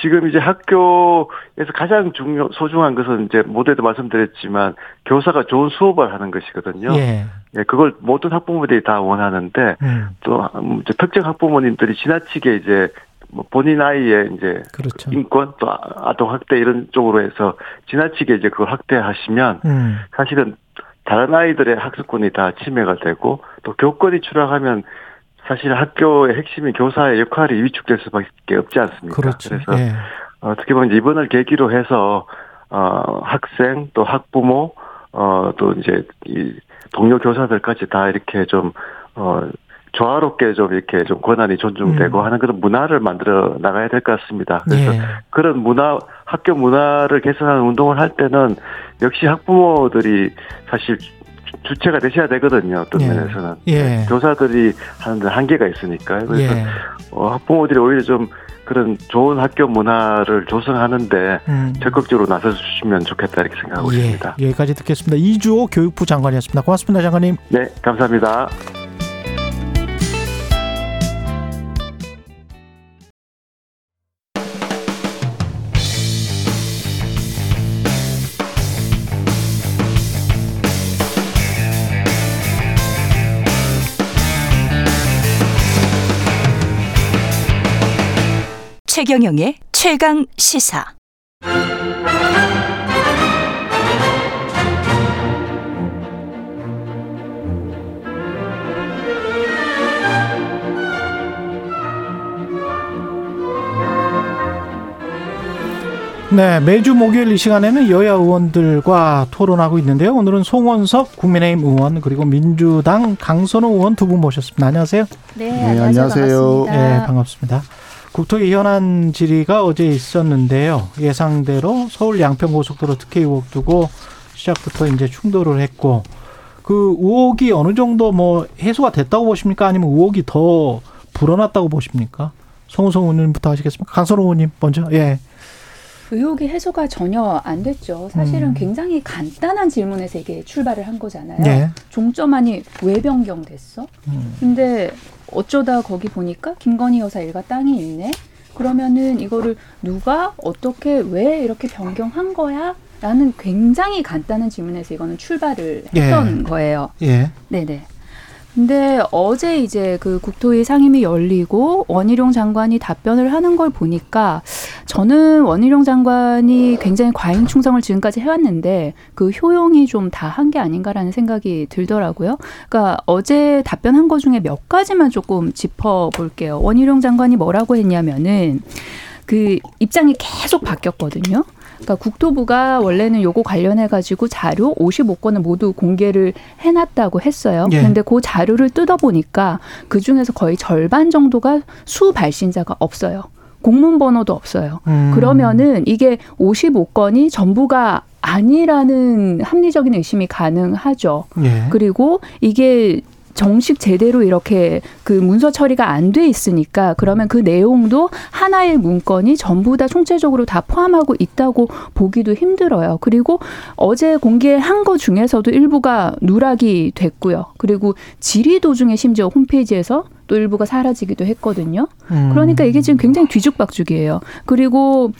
네. 지금 이제 학교에서 가장 중요 소중한 것은 이제 모두에도 말씀드렸지만 교사가 좋은 수업을 하는 것이거든요. 예. 예, 그걸 모든 학부모들이 다 원하는데 음, 또 음, 이제 특정 학부모님들이 지나치게 이제 뭐 본인 아이의 이제 그렇죠. 인권 또 아- 아동 학대 이런 쪽으로 해서 지나치게 이제 그걸 확대하시면 음, 사실은 다른 아이들의 학습권이 다 침해가 되고 또 교권이 추락하면 사실 학교의 핵심인 교사의 역할이 위축될 수밖에 없지 않습니까? 그렇죠. 래서 예. 어떻게 보면 이번을 계기로 해서 어 학생 또 학부모 어또 이제 이 동료 교사들까지 다 이렇게 좀어 조화롭게 좀 이렇게 좀 권한이 존중되고 음. 하는 그런 문화를 만들어 나가야 될 것 같습니다. 그래서 예. 그런 문화 학교 문화를 개선하는 운동을 할 때는 역시 학부모들이 사실 주- 주체가 되셔야 되거든요. 어떤 예. 면에서는 예. 교사들이 하는 데 한계가 있으니까요. 그래서 예. 어, 학부모들이 오히려 좀 그런 좋은 학교 문화를 조성하는데 음. 적극적으로 나서주시면 좋겠다 이렇게 생각하고 예, 있습니다. 여기까지 듣겠습니다. 이주호 교육부 장관이었습니다. 고맙습니다, 장관님. 네, 감사합니다. 최경영의 최강 시사. 네, 매주 목요일 이 시간에는 여야 의원들과 토론하고 있는데요. 오늘은 송원석 국민의힘 의원 그리고 민주당 강선호 의원 두 분 모셨습니다. 안녕하세요. 네, 네, 안녕하세요. 안녕하세요. 반갑습니다. 네, 반갑습니다. 국토위 현안 질의가 어제 있었는데요. 예상대로 서울 양평고속도로 특혜 의혹 두고 시작부터 이제 충돌을 했고 그 의혹이 어느 정도 뭐 해소가 됐다고 보십니까? 아니면 의혹이 더 불어났다고 보십니까? 송우성 의원님부터 하시겠습니까? 강선호 의원님 먼저. 예. 의혹이 해소가 전혀 안 됐죠. 사실은 음. 굉장히 간단한 질문에서 이게 출발을 한 거잖아요. 예. 종점안이 왜 변경됐어? 음. 근데 어쩌다 거기 보니까 김건희 여사 일가 땅이 있네. 그러면은 이거를 누가 어떻게 왜 이렇게 변경한 거야? 라는 굉장히 간단한 질문에서 이거는 출발을 예. 했던 거예요. 예. 네네. 근데 어제 이제 그 국토위 상임위 열리고 원희룡 장관이 답변을 하는 걸 보니까 저는 원희룡 장관이 굉장히 과잉 충성을 지금까지 해왔는데 그 효용이 좀 다 한 게 아닌가라는 생각이 들더라고요. 그러니까 어제 답변한 것 중에 몇 가지만 조금 짚어볼게요. 원희룡 장관이 뭐라고 했냐면은 그 입장이 계속 바뀌었거든요. 그러니까 국토부가 원래는 요거 관련해 가지고 자료 55건을 모두 공개를 해놨다고 했어요. 예. 근데 그 자료를 뜯어 보니까 그 중에서 거의 절반 정도가 수 발신자가 없어요. 공문 번호도 없어요. 음. 그러면은 이게 55건이 전부가 아니라는 합리적인 의심이 가능하죠. 예. 그리고 이게 정식 제대로 이렇게 그 문서 처리가 안 돼 있으니까 그러면 그 내용도 하나의 문건이 전부 다 총체적으로 다 포함하고 있다고 보기도 힘들어요. 그리고 어제 공개한 것 중에서도 일부가 누락이 됐고요. 그리고 질의 도중에 심지어 홈페이지에서 또 일부가 사라지기도 했거든요. 음. 그러니까 이게 지금 굉장히 뒤죽박죽이에요. 그리고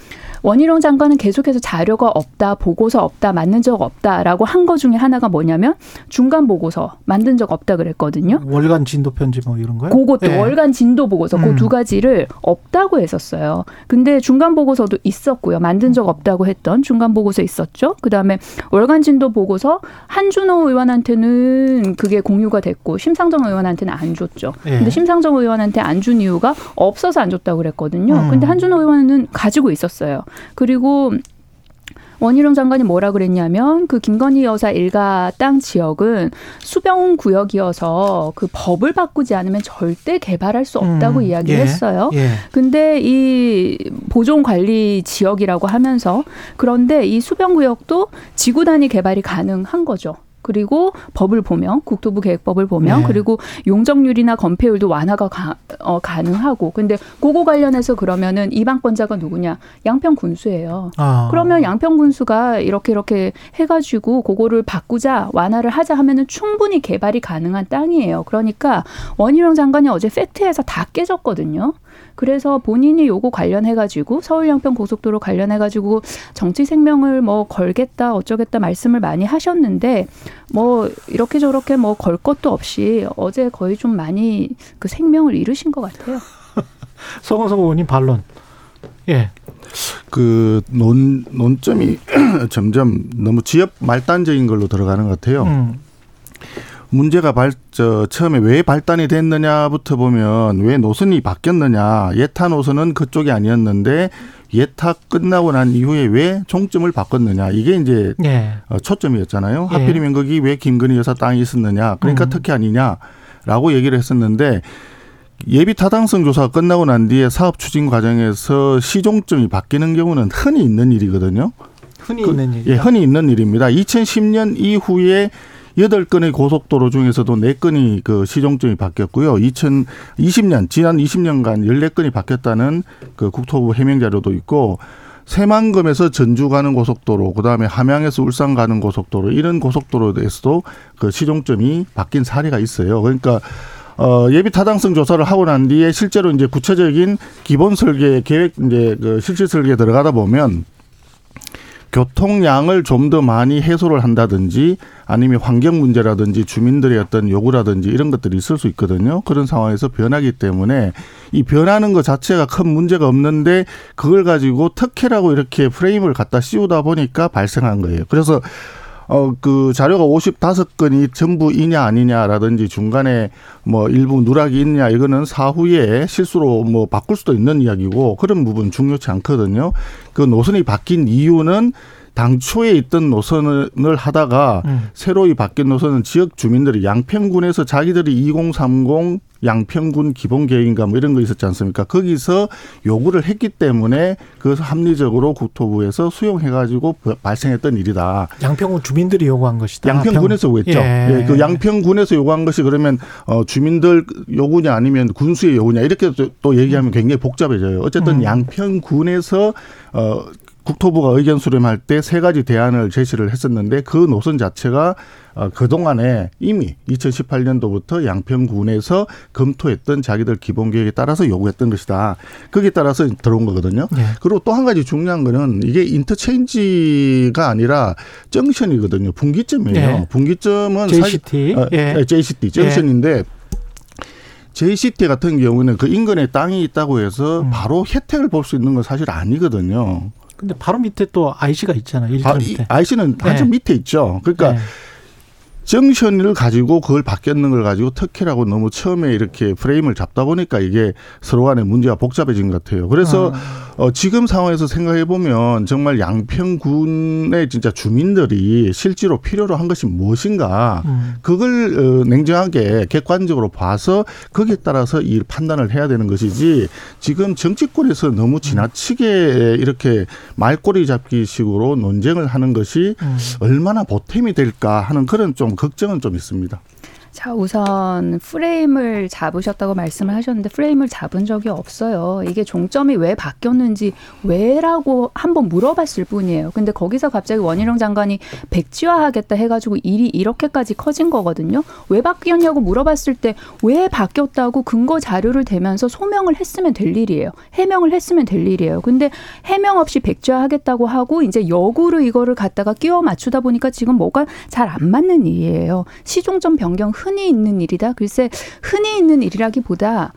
원희룡 장관은 계속해서 자료가 없다, 보고서 없다, 만든 적 없다라고 한 거 중에 하나가 뭐냐면 중간 보고서 만든 적 없다 그랬거든요. 월간 진도 편지 뭐 이런 거요? 그것도 예. 월간 진도 보고서 그 음. 두 가지를 없다고 했었어요. 근데 중간 보고서도 있었고요. 만든 적 없다고 했던 중간 보고서 있었죠. 그다음에 월간 진도 보고서 한준호 의원한테는 그게 공유가 됐고 심상정 의원한테는 안 줬죠. 예. 근데 심상정 의원한테 안 준 이유가 없어서 안 줬다고 그랬거든요. 음. 근데 한준호 의원은 가지고 있었어요. 그리고 원희룡 장관이 뭐라 그랬냐면 그 김건희 여사 일가 땅 지역은 수병 구역이어서 그 법을 바꾸지 않으면 절대 개발할 수 없다고 음, 이야기를 예, 했어요. 예. 근데 이 보존 관리 지역이라고 하면서 그런데 이 수병 구역도 지구 단위 개발이 가능한 거죠. 그리고 법을 보면 국토부 계획법을 보면 네. 그리고 용적률이나 건폐율도 완화가 가, 어, 가능하고 근데 그거 관련해서 그러면은 이방권자가 누구냐 양평 군수예요. 아. 그러면 양평 군수가 이렇게 이렇게 해가지고 그거를 바꾸자 완화를 하자 하면은 충분히 개발이 가능한 땅이에요. 그러니까 원희룡 장관이 어제 팩트에서 다 깨졌거든요. 그래서 본인이 요거 관련해가지고 서울 양평 고속도로 관련해가지고 정치 생명을 뭐 걸겠다 어쩌겠다 말씀을 많이 하셨는데 뭐 이렇게 저렇게 뭐 걸 것도 없이 어제 거의 좀 많이 그 생명을 잃으신 것 같아요. <laughs> 성원석 의원님 반론. 예. 그 논, 논점이 <clears throat> 점점 너무 지역 말단적인 걸로 들어가는 것 같아요. 음. 문제가 발, 저, 처음에 왜 발단이 됐느냐부터 보면 왜 노선이 바뀌었느냐. 예타 노선은 그쪽이 아니었는데 예타 끝나고 난 이후에 왜 종점을 바꿨느냐. 이게 이제 예. 어, 초점이었잖아요. 예. 하필이면 거기 왜 김건희 여사 땅이 있었느냐. 그러니까 음. 특혜 아니냐라고 얘기를 했었는데 예비 타당성 조사가 끝나고 난 뒤에 사업 추진 과정에서 시종점이 바뀌는 경우는 흔히 있는 일이거든요. 흔히 그- 있는 일. 예, 흔히 있는 일입니다. 2010년 이후에 여덟 건의 고속도로 중에서도 네 건이 그 시종점이 바뀌었고요. 2020년 지난 20년간 14건이 바뀌었다는 그 국토부 해명 자료도 있고 새만금에서 전주 가는 고속도로, 그 다음에 함양에서 울산 가는 고속도로 이런 고속도로에서도 그 시종점이 바뀐 사례가 있어요. 그러니까 어, 예비 타당성 조사를 하고 난 뒤에 실제로 이제 구체적인 기본 설계 계획 이제 그 실질 설계에 들어가다 보면 교통량을 좀 더 많이 해소를 한다든지 아니면 환경 문제라든지 주민들의 어떤 요구라든지 이런 것들이 있을 수 있거든요. 그런 상황에서 변하기 때문에 이 변하는 것 자체가 큰 문제가 없는데 그걸 가지고 특혜라고 이렇게 프레임을 갖다 씌우다 보니까 발생한 거예요. 그래서 어, 그 자료가 55건이 전부이냐 아니냐라든지 중간에 뭐 일부 누락이 있냐 이거는 사후에 실수로 뭐 바꿀 수도 있는 이야기고 그런 부분 중요치 않거든요. 그 노선이 바뀐 이유는 당초에 있던 노선을 하다가 음. 새로이 바뀐 노선은 지역 주민들이 양평군에서 자기들이 2030 양평군 기본 계획인가 뭐 이런 거 있었지 않습니까? 거기서 요구를 했기 때문에 그것을 합리적으로 국토부에서 수용해가지고 발생했던 일이다. 양평군 주민들이 요구한 것이다. 양평군에서 평- 요구했죠. 예. 예, 그 양평군에서 요구한 것이 그러면 어 주민들 요구냐 아니면 군수의 요구냐 이렇게 또- 또 얘기하면 굉장히 복잡해져요. 어쨌든 음. 양평군에서 어 국토부가 의견 수렴할 때 세 가지 대안을 제시를 했었는데 그 노선 자체가 어, 그동안에 이미 2018년도부터 양평군에서 검토했던 자기들 기본 계획에 따라서 요구했던 것이다. 거기에 따라서 들어온 거거든요. 예. 그리고 또 한 가지 중요한 거는 이게 인터체인지가 아니라 정션이거든요. 분기점이에요. 예. 분기점은 JCT. 사실 어, 예. 네, JCT 정션인데 JCT 같은 경우는 그 인근에 땅이 있다고 해서 음. 바로 혜택을 볼 수 있는 건 사실 아니거든요. 근데 바로 밑에 또 IC가 있잖아요. 아, 이 밑에. IC는 한참 네. 밑에 있죠. 그러니까 네. 정션을 가지고 그걸 바뀌었는 걸 가지고 특혜라고 너무 처음에 이렇게 프레임을 잡다 보니까 이게 서로 간에 문제가 복잡해진 것 같아요. 그래서 어, 지금 상황에서 생각해 보면 정말 양평군의 진짜 주민들이 실제로 필요로 한 것이 무엇인가 음. 그걸 어, 냉정하게 객관적으로 봐서 거기에 따라서 이 판단을 해야 되는 것이지 지금 정치권에서 너무 지나치게 이렇게 말꼬리 잡기식으로 논쟁을 하는 것이 음. 얼마나 보탬이 될까 하는 그런 좀 걱정은 좀 있습니다. 자, 우선 프레임을 잡으셨다고 말씀을 하셨는데 프레임을 잡은 적이 없어요. 이게 종점이 왜 바뀌었는지 왜라고 한번 물어봤을 뿐이에요. 근데 거기서 갑자기 원희룡 장관이 백지화하겠다 해가지고 일이 이렇게까지 커진 거거든요. 왜 바뀌었냐고 물어봤을 때 왜 바뀌었다고 근거 자료를 대면서 소명을 했으면 될 일이에요. 해명을 했으면 될 일이에요. 근데 해명 없이 백지화하겠다고 하고 이제 역으로 이거를 갖다가 끼워 맞추다 보니까 지금 뭐가 잘 안 맞는 일이에요. 시종점 변경 흔히 있는 일이다. 글쎄 흔히 있는 일이라기보다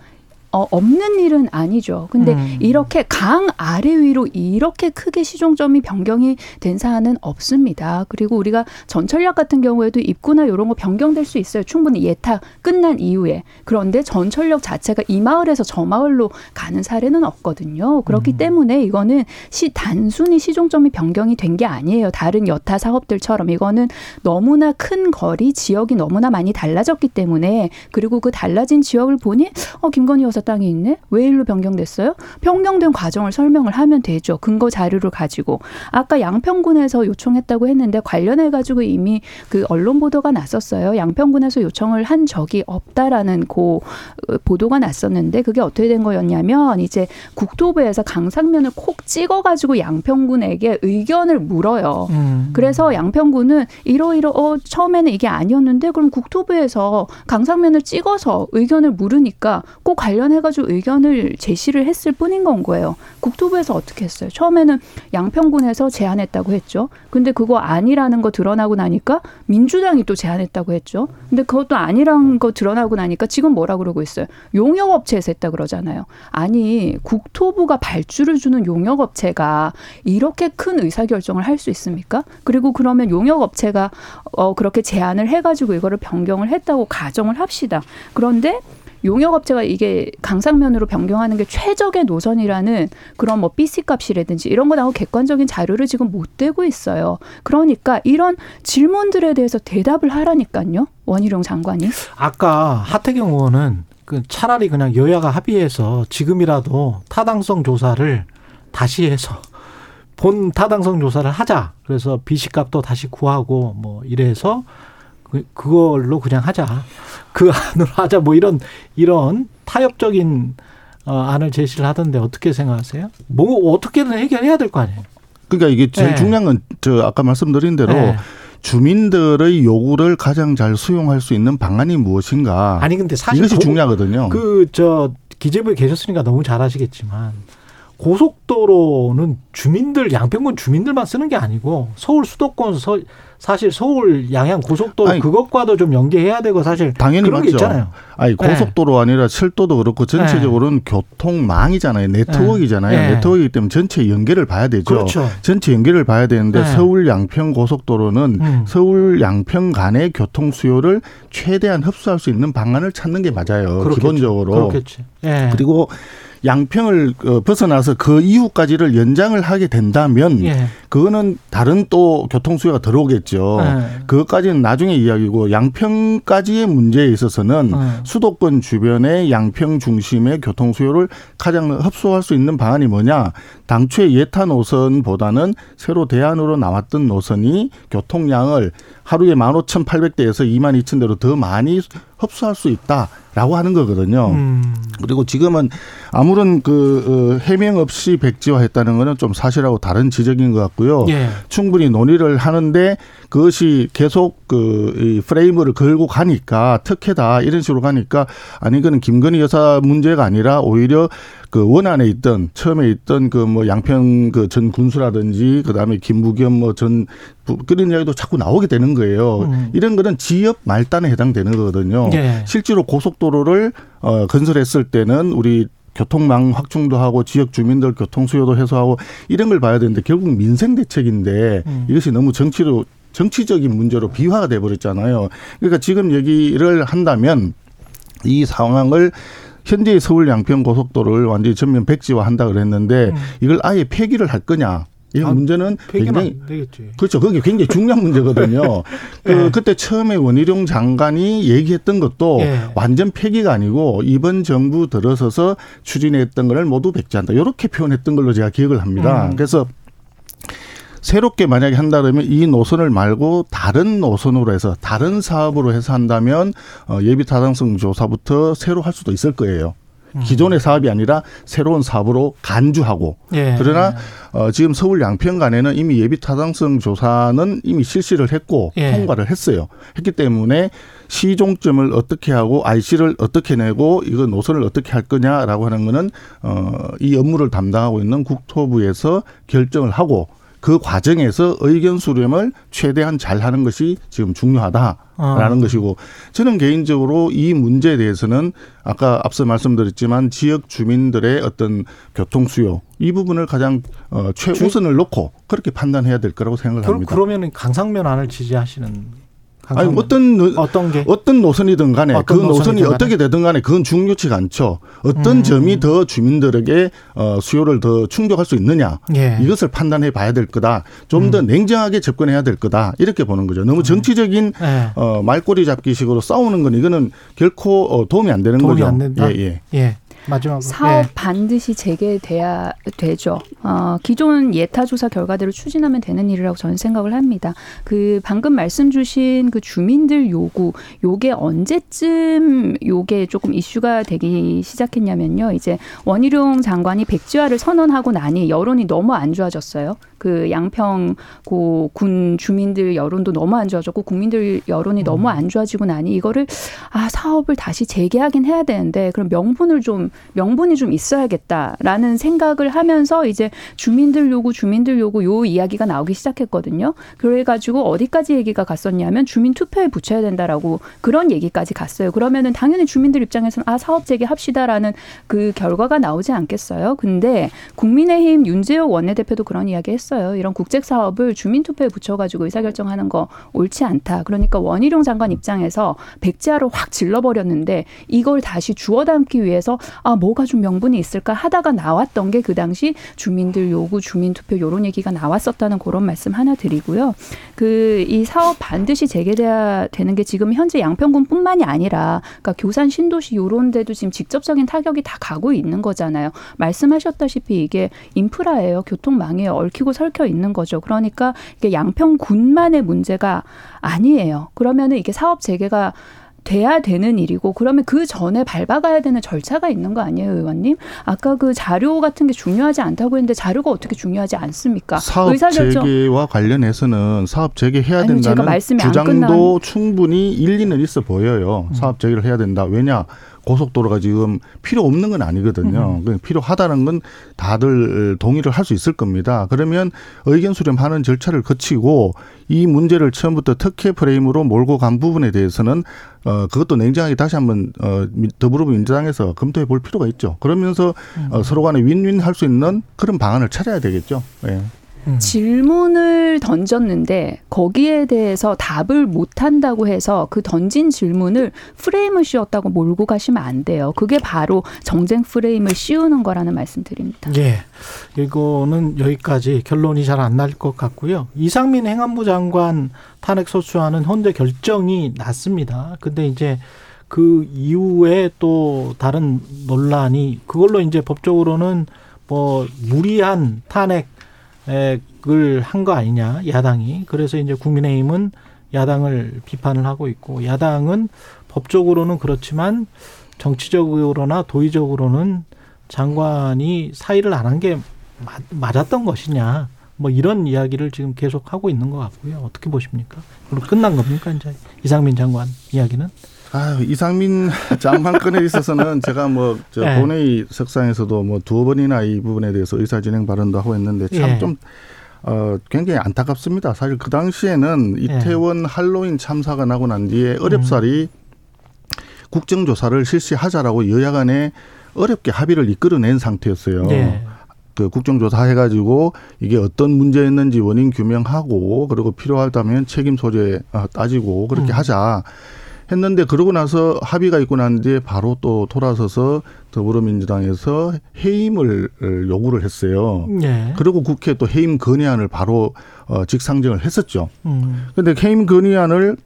어, 없는 일은 아니죠. 근데 음. 이렇게 강 아래 위로 이렇게 크게 시종점이 변경이 된 사안은 없습니다. 그리고 우리가 전철역 같은 경우에도 입구나 이런 거 변경될 수 있어요. 충분히 예탁 끝난 이후에. 그런데 전철역 자체가 이 마을에서 저 마을로 가는 사례는 없거든요. 그렇기 때문에 이거는 시 단순히 시종점이 변경이 된 게 아니에요. 다른 여타 사업들처럼 이거는 너무나 큰 거리 지역이 너무나 많이 달라졌기 때문에 그리고 그 달라진 지역을 보니 어 김건희 여사 땅이 있네 왜 일로 변경됐어요? 변경된 과정을 설명을 하면 되죠. 근거 자료를 가지고 아까 양평군에서 요청했다고 했는데 관련해 가지고 이미 그 언론 보도가 났었어요. 양평군에서 요청을 한 적이 없다라는 고 어, 보도가 났었는데 그게 어떻게 된 거였냐면 이제 국토부에서 강상면을 콕 찍어 가지고 양평군에게 의견을 물어요. 음. 그래서 양평군은 이러이러 어 처음에는 이게 아니었는데 그럼 국토부에서 강상면을 찍어서 의견을 물으니까 꼭 관련해 가지고 의견을 제시를 했을 뿐인 건 거예요. 국토부에서 어떻게 했어요? 처음에는 양평군에서 제안했다고 했죠. 근데 그거 아니라는 거 드러나고 나니까 민주당이 또 제안했다고 했죠. 근데 그것도 아니라는 거 드러나고 나니까 지금 뭐라 그러고 있어요? 용역업체에서 했다 그러잖아요. 아니 국토부가 발주를 주는 용역업체가 이렇게 큰 의사결정을 할 수 있습니까? 그리고 그러면 용역업체가 어 그렇게 제안을 해가지고 이거를 변경을 했다고 가정을 합시다. 그런데 용역업체가 이게 강상면으로 변경하는 게 최적의 노선이라는 그런 뭐 BC 값이라든지 이런 거 나오고 객관적인 자료를 지금 못 대고 있어요. 그러니까 이런 질문들에 대해서 대답을 하라니까요. 원희룡 장관이. 아까 하태경 의원은 그 차라리 그냥 여야가 합의해서 지금이라도 타당성 조사를 다시 해서 본 타당성 조사를 하자. 그래서 비시값도 다시 구하고 뭐 이래서 그- 그걸로 그냥 하자. 그 안으로 하자. 뭐 이런 이런 타협적인 어, 안을 제시를 하던데 어떻게 생각하세요? 뭐 어떻게든 해결해야 될 거 아니에요. 그러니까 이게 제일 네. 중요한 건 저 아까 말씀드린 대로 네. 주민들의 요구를 가장 잘 수용할 수 있는 방안이 무엇인가. 아니 근데 사실 이것이 고- 중요하거든요. 그 저 기재부에 계셨으니까 너무 잘 아시겠지만 고속도로는 주민들 양평군 주민들만 쓰는 게 아니고 서울 수도권 서, 사실 서울 양양 고속도로 아니, 그것과도 좀 연계해야 되고 사실 당연히 그런 맞죠. 게 있잖아요. 아니 네. 고속도로 아니라 철도도 그렇고 전체적으로는 교통망이잖아요. 네트워크이잖아요. 네. 네트워크이기 때문에 전체 연계를 봐야 되죠. 그렇죠. 전체 연계를 봐야 되는데 네. 서울 양평 고속도로는 음. 서울 양평 간의 교통 수요를 최대한 흡수할 수 있는 방안을 찾는 게 맞아요. 그렇겠죠. 기본적으로. 그렇겠지. 예. 그리고 양평을 어, 벗어나서 그 이후까지를 연장을 하게 된다면 예. 그거는 다른 또 교통 수요가 들어오겠죠. 네. 그것까지는 나중에 이야기고 양평까지의 문제에 있어서는 네. 수도권 주변의 양평 중심의 교통 수요를 가장 흡수할 수 있는 방안이 뭐냐? 당초에 예타 노선보다는 새로 대안으로 나왔던 노선이 교통량을 하루에 15,800대에서 22,000대로 더 많이 흡수할 수 있다 라고 하는 거거든요. 음. 그리고 지금은 아무런 그 어, 해명 없이 백지화했다는 거는 좀 사실하고 다른 지적인 것 같고요. 예. 충분히 논의를 하는데 그것이 계속 그이 프레임을 걸고 가니까 특혜다 이런 식으로 가니까 아니 그는 김건희 여사 문제가 아니라 오히려 그 원안에 있던 처음에 있던 그 뭐 양평 그 전 군수라든지 그다음에 김부겸 뭐 전 그런 이야기도 자꾸 나오게 되는 거예요. 음. 이런 거는 지역 말단에 해당되는 거거든요. 예. 실제로 고속 도로를 어 건설했을 때는 우리 교통망 확충도 하고 지역 주민들 교통 수요도 해소하고 이런 걸 봐야 되는데 결국 민생 대책인데 음. 이것이 너무 정치로 정치적인 문제로 비화가 돼 버렸잖아요. 그러니까 지금 얘기를 한다면 이 상황을 현재의 서울 양평 고속도로를 완전히 전면 백지화 한다 그랬는데 음. 이걸 아예 폐기를 할 거냐? 이 아, 문제는 굉장히. 그렇죠. 그게 굉장히 중요한 문제거든요. <laughs> 그 네. 그때 처음에 원희룡 장관이 얘기했던 것도 예. 완전 폐기가 아니고 이번 정부 들어서서 추진했던 것을 모두 백지한다. 이렇게 표현했던 걸로 제가 기억을 합니다. 음. 그래서 새롭게 만약에 한다 그러면 이 노선을 말고 다른 노선으로 해서 다른 사업으로 해서 한다면 어, 예비 타당성 조사부터 새로 할 수도 있을 거예요. 음. 기존의 사업이 아니라 새로운 사업으로 간주하고 예. 그러나 어, 지금 서울 양평간에는 이미 예비 타당성 조사는 이미 실시를 했고 예. 통과를 했어요. 했기 때문에 시종점을 어떻게 하고 IC를 어떻게 내고 이거 노선을 어떻게 할 거냐라고 하는 거는 어, 이 업무를 담당하고 있는 국토부에서 결정을 하고 그 과정에서 의견 수렴을 최대한 잘 하는 것이 지금 중요하다 라는 아. 것이고 저는 개인적으로 이 문제에 대해서는 아까 앞서 말씀드렸지만 지역 주민들의 어떤 교통 수요 이 부분을 가장 어, 최우선을 놓고 그렇게 판단해야 될 거라고 생각을 합니다. 그러면은 강상면 안을 지지하시는 아니. 어떤 노- 어떤 게 어떤 노선이든 간에 어떤 그 노선이 노선이든 간에? 어떻게 되든 간에 그건 중요치가 않죠. 어떤 음. 점이 더 주민들에게 어, 수요를 더 충족할 수 있느냐 예. 이것을 판단해 봐야 될 거다. 좀더 음. 냉정하게 접근해야 될 거다. 이렇게 보는 거죠. 너무 정치적인 예. 어, 말꼬리 잡기식으로 싸우는 건 이거는 결코 어, 도움이 안 되는 도움이 거죠. 안 된다. 예, 예. 예. 마지막으로 사업 예. 반드시 재개돼야 되죠. 어, 기존 예타 조사 결과대로 추진하면 되는 일이라고 저는 생각을 합니다. 그 방금 말씀 주신 그 주민들 요구, 요게 언제쯤 요게 조금 이슈가 되기 시작했냐면요. 이제 원희룡 장관이 백지화를 선언하고 나니 여론이 너무 안 좋아졌어요. 그 양평 고 군 주민들 여론도 너무 안 좋아졌고 국민들 여론이 너무 안 좋아지고 나니 이거를 아 사업을 다시 재개하긴 해야 되는데 그럼 명분을 좀 명분이 좀 있어야겠다라는 생각을 하면서 이제 주민들 요구 주민들 요구 요 이야기가 나오기 시작했거든요. 그래가지고 어디까지 얘기가 갔었냐면 주민 투표에 붙여야 된다라고 그런 얘기까지 갔어요. 그러면은 당연히 주민들 입장에서는 아 사업 재개합시다라는 그 결과가 나오지 않겠어요. 근데 국민의힘 윤재호 원내대표도 그런 이야기 했어요. 이런 국책 사업을 주민 투표에 붙여가지고 의사결정하는 거 옳지 않다. 그러니까 원희룡 장관 입장에서 백지화를 확 질러버렸는데 이걸 다시 주워 담기 위해서 아 뭐가 좀 명분이 있을까 하다가 나왔던 게 그 당시 주민들 요구 주민 투표 요런 얘기가 나왔었다는 그런 말씀 하나 드리고요. 그 이 사업 반드시 재개돼야 되는 게 지금 현재 양평군뿐만이 아니라 그러니까 교산 신도시 요런 데도 지금 직접적인 타격이 다 가고 있는 거잖아요. 말씀하셨다시피 이게 인프라예요. 교통망에 얽히고 설켜 있는 거죠. 그러니까 이게 양평군만의 문제가 아니에요. 그러면은 이게 사업 재개가 돼야 되는 일이고 그러면 그 전에 밟아가야 되는 절차가 있는 거 아니에요, 의원님? 아까 그 자료 같은 게 중요하지 않다고 했는데 자료가 어떻게 중요하지 않습니까? 사업 의사결정 재개와 관련해서는 사업 재개해야 아니요, 된다는 주장도 충분히 일리는 있어 보여요. 음. 사업 재개를 해야 된다. 왜냐? 고속도로가 지금 필요 없는 건 아니거든요. 음. 그냥 필요하다는 건 다들 동의를 할 수 있을 겁니다. 그러면 의견 수렴하는 절차를 거치고 이 문제를 처음부터 특혜 프레임으로 몰고 간 부분에 대해서는 어 그것도 냉정하게 다시 한번 어 미- 더불어민주당에서 검토해 볼 필요가 있죠. 그러면서 음. 어, 서로 간에 윈윈 할 수 있는 그런 방안을 찾아야 되겠죠. 예. 음. 질문을 던졌는데 거기에 대해서 답을 못 한다고 해서 그 던진 질문을 프레임을 씌웠다고 몰고 가시면 안 돼요. 그게 바로 정쟁 프레임을 씌우는 거라는 말씀드립니다. 예. 이거는 여기까지 결론이 잘 안 날 것 같고요. 이상민 행안부 장관 탄핵 소추하는 헌재 결정이 났습니다. 근데 이제 그 이후에 또 다른 논란이 그걸로 이제 법적으로는 뭐 무리한 탄핵 을 한 거 아니냐 야당이 그래서 이제 국민의힘은 야당을 비판을 하고 있고 야당은 법적으로는 그렇지만 정치적으로나 도의적으로는 장관이 사의를 안 한 게 맞았던 것이냐. 뭐 이런 이야기를 지금 계속 하고 있는 것 같고요. 어떻게 보십니까? 그럼 끝난 겁니까 이제 이상민 장관 이야기는? 아 이상민 장관 건에 있어서는 제가 뭐저 네. 본회의 석상에서도 뭐두 번이나 이 부분에 대해서 의사진행 발언도 하고 했는데 예. 참좀 어, 굉장히 안타깝습니다. 사실 그 당시에는 이태원 할로윈 참사가 나고 난 뒤에 어렵사리 국정조사를 실시하자라고 여야 간에 어렵게 합의를 이끌어낸 상태였어요. 예. 그 국정조사 해가지고 이게 어떤 문제였는지 원인 규명하고 그리고 필요하다면 책임 소재 어, 따지고 그렇게 음. 하자 했는데 그러고 나서 합의가 있고 난 뒤에 바로 또 돌아서서 더불어민주당에서 해임을 요구를 했어요. 예. 그리고 국회 또 해임 건의안을 바로 어, 직상정을 했었죠. 음. 근데 해임 건의안을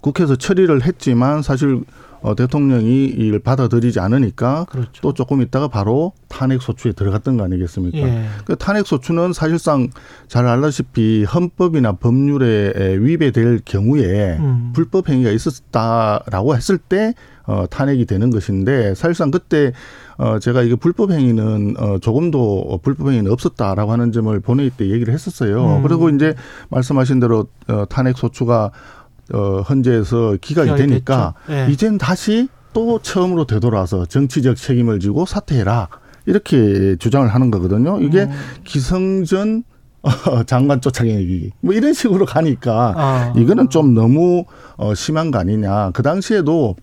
국회에서 처리를 했지만 사실 어, 대통령이 이를 받아들이지 않으니까 그렇죠. 또 조금 있다가 바로 탄핵 소추에 들어갔던 거 아니겠습니까? 예. 그 탄핵 소추는 사실상 잘 알다시피 헌법이나 법률에 위배될 경우에 음. 불법 행위가 있었다라고 했을 때 어, 탄핵이 되는 것인데 사실상 그때 어, 제가 이게 불법 행위는 어, 조금도 불법 행위는 없었다라고 하는 점을 본회의 때 얘기를 했었어요. 음. 그리고 이제 말씀하신 대로 어, 탄핵 소추가 어, 헌재에서 기각이 기각이 되니까. 예. 이젠 다시 또 처음으로 되돌아서 정치적 책임을 지고 사퇴해라 이렇게 주장을 하는 거거든요. 이게 음. 기성전 <laughs> 어, 장관 쫓아내기 뭐 이런 식으로 가니까 아. 이거는 좀 너무 어, 심한 거 아니냐. 그 당시에도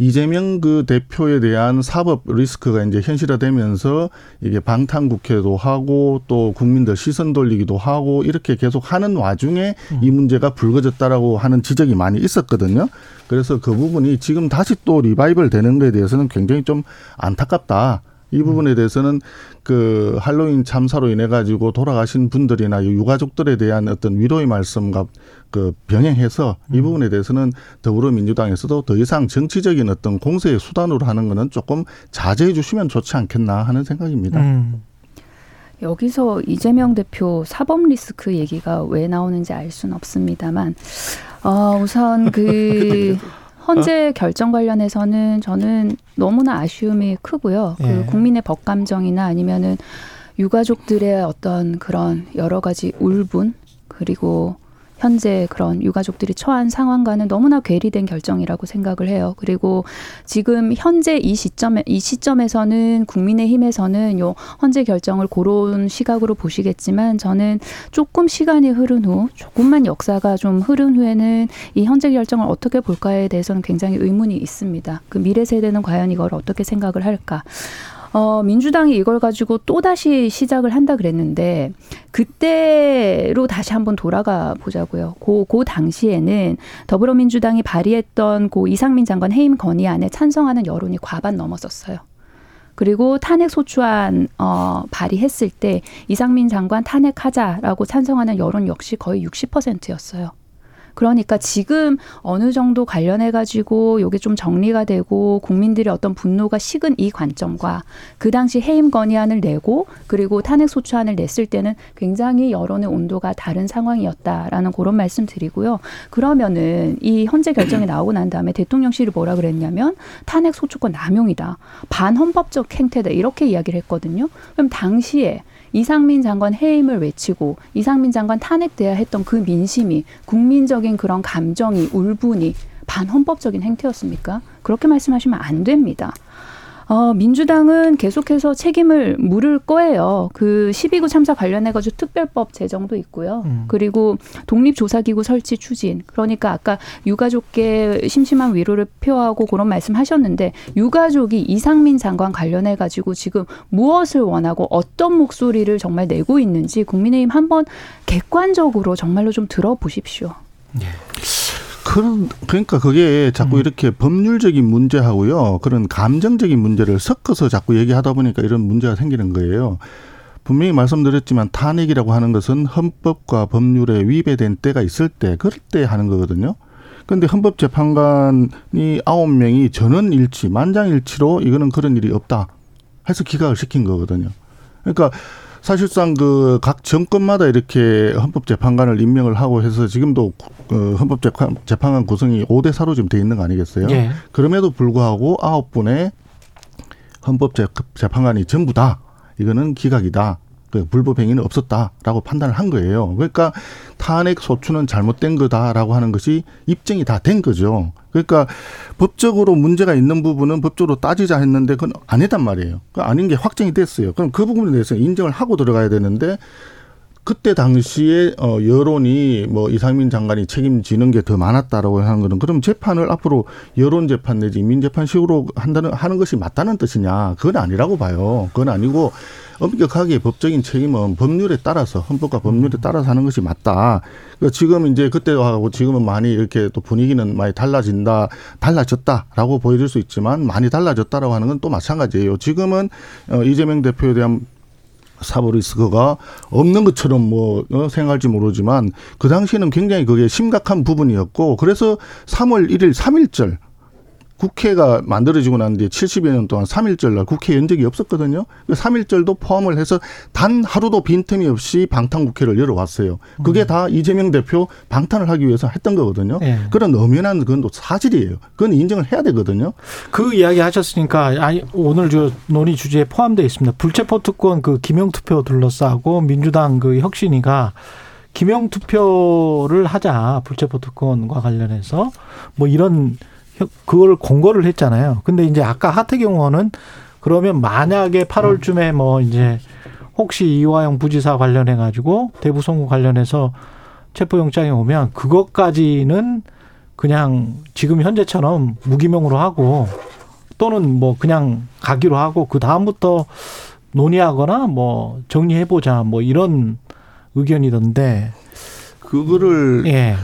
이재명 그 대표에 대한 사법 리스크가 이제 현실화되면서 이게 방탄 국회도 하고 또 국민들 시선 돌리기도 하고 이렇게 계속 하는 와중에 이 문제가 불거졌다라고 하는 지적이 많이 있었거든요. 그래서 그 부분이 지금 다시 또 리바이벌 되는 거에 대해서는 굉장히 좀 안타깝다. 이 부분에 대해서는 그 할로윈 참사로 인해 가지고 돌아가신 분들이나 유가족들에 대한 어떤 위로의 말씀과 그 병행해서 이 부분에 대해서는 더불어민주당에서도 더 이상 정치적인 어떤 공세의 수단으로 하는 거는 조금 자제해 주시면 좋지 않겠나 하는 생각입니다. 음. 여기서 이재명 대표 사법 리스크 얘기가 왜 나오는지 알 수는 없습니다만, 어, 우선 <laughs> 그 헌재 결정 관련해서는 저는 너무나 아쉬움이 크고요. 예. 그 국민의 법 감정이나 아니면은 유가족들의 어떤 그런 여러 가지 울분 그리고 현재 그런 유가족들이 처한 상황과는 너무나 괴리된 결정이라고 생각을 해요. 그리고 지금 현재 이 시점에 이 시점에서는 국민의힘에서는 요 헌재 결정을 그런 시각으로 보시겠지만 저는 조금 시간이 흐른 후 조금만 역사가 좀 흐른 후에는 이 헌재 결정을 어떻게 볼까에 대해서는 굉장히 의문이 있습니다. 그 미래 세대는 과연 이걸 어떻게 생각을 할까? 어, 민주당이 이걸 가지고 또 다시 시작을 한다 그랬는데 그때로 다시 한번 돌아가 보자고요. 그, 그 당시에는 더불어민주당이 발의했던 고 이상민 장관 해임 건의안에 찬성하는 여론이 과반 넘었었어요. 그리고 탄핵 소추안 어, 발의했을 때 이상민 장관 탄핵하자라고 찬성하는 여론 역시 거의 60%였어요. 그러니까 지금 어느 정도 관련해 가지고 요게 좀 정리가 되고 국민들의 어떤 분노가 식은 이 관점과 그 당시 해임 건의안을 내고 그리고 탄핵 소추안을 냈을 때는 굉장히 여론의 온도가 다른 상황이었다라는 그런 말씀 드리고요. 그러면은 이 헌재 결정이 <clears throat> 나오고 난 다음에 대통령실이 뭐라 그랬냐면 탄핵 소추권 남용이다. 반헌법적 행태다. 이렇게 이야기를 했거든요. 그럼 당시에 이상민 장관 해임을 외치고 이상민 장관 탄핵돼야 했던 그 민심이 국민적인 그런 감정이 울분이 반헌법적인 행태였습니까? 그렇게 말씀하시면 안 됩니다. 어, 민주당은 계속해서 책임을 물을 거예요. 그 12구 참사 관련해가지고 특별법 제정도 있고요. 음. 그리고 독립조사기구 설치 추진. 그러니까 아까 유가족께 심심한 위로를 표하고 그런 말씀 하셨는데 유가족이 이상민 장관 관련해가지고 지금 무엇을 원하고 어떤 목소리를 정말 내고 있는지 국민의힘 한번 객관적으로 정말로 좀 들어보십시오. 그런 그러니까 그게 자꾸 음. 이렇게 법률적인 문제하고요 그런 감정적인 문제를 섞어서 자꾸 얘기하다 보니까 이런 문제가 생기는 거예요. 분명히 말씀드렸지만 탄핵이라고 하는 것은 헌법과 법률에 위배된 때가 있을 때 그럴 때 하는 거거든요. 근데 헌법재판관이 아홉 명이 전원 일치, 만장일치로 이거는 그런 일이 없다 해서 기각을 시킨 거거든요. 그러니까 사실상 그 각 정권마다 이렇게 헌법재판관을 임명을 하고 해서 지금도 그 헌법재판관 구성이 5대 4로 지금 돼 있는 거 아니겠어요? 예. 그럼에도 불구하고 아홉 분의 헌법재판관이 전부 다 이거는 기각이다. 그 불법 행위는 없었다라고 판단을 한 거예요. 그러니까 탄핵 소추는 잘못된 거다라고 하는 것이 입증이 다 된 거죠. 그러니까 법적으로 문제가 있는 부분은 법적으로 따지자 했는데 그건 아니단 말이에요. 그 아닌 게 확정이 됐어요. 그럼 그 부분에 대해서 인정을 하고 들어가야 되는데 그때 당시에 어 여론이 뭐 이상민 장관이 책임지는 게 더 많았다라고 하는 거는 그럼 재판을 앞으로 여론 재판 내지 인민 재판식으로 한다는 하는 것이 맞다는 뜻이냐? 그건 아니라고 봐요. 그건 아니고 엄격하게 법적인 책임은 법률에 따라서 헌법과 법률에 따라서 하는 것이 맞다. 그러니까 지금 이제 그때하고 지금은 많이 이렇게 또 분위기는 많이 달라진다, 달라졌다라고 보여질 수 있지만 많이 달라졌다라고 하는 건 또 마찬가지예요. 지금은 어 이재명 대표에 대한 사법 리스크가 없는 것처럼 뭐 어, 생각할지 모르지만 그 당시에는 굉장히 그게 심각한 부분이었고 그래서 3월 1일 3일절 국회가 만들어지고 난 뒤에 70여 년 동안 3일절 날 국회 연 적이 없었거든요. 그 3일절도 포함을 해서 단 하루도 빈틈이 없이 방탄국회를 열어왔어요. 그게 다 이재명 대표 방탄을 하기 위해서 했던 거거든요. 네. 그런 엄연한 그건 또 사실이에요. 그건 인정을 해야 되거든요. 그 이야기 하셨으니까 아니 오늘 저 논의 주제에 포함되어 있습니다. 불체포 특권 그 기명 투표 둘러싸고 민주당 그 혁신이가 기명 투표를 하자 불체포 특권과 관련해서 뭐 이런 그걸 공고를 했잖아요. 근데 이제 아까 하태경 의원은 그러면 만약에 8월쯤에 뭐 이제 혹시 이화영 부지사 관련해 가지고 대부 선거 관련해서 체포영장이 오면 그것까지는 그냥 지금 현재처럼 무기명으로 하고 또는 뭐 그냥 가기로 하고 그 다음부터 논의하거나 뭐 정리해 보자 뭐 이런 의견이던데 그거를 예.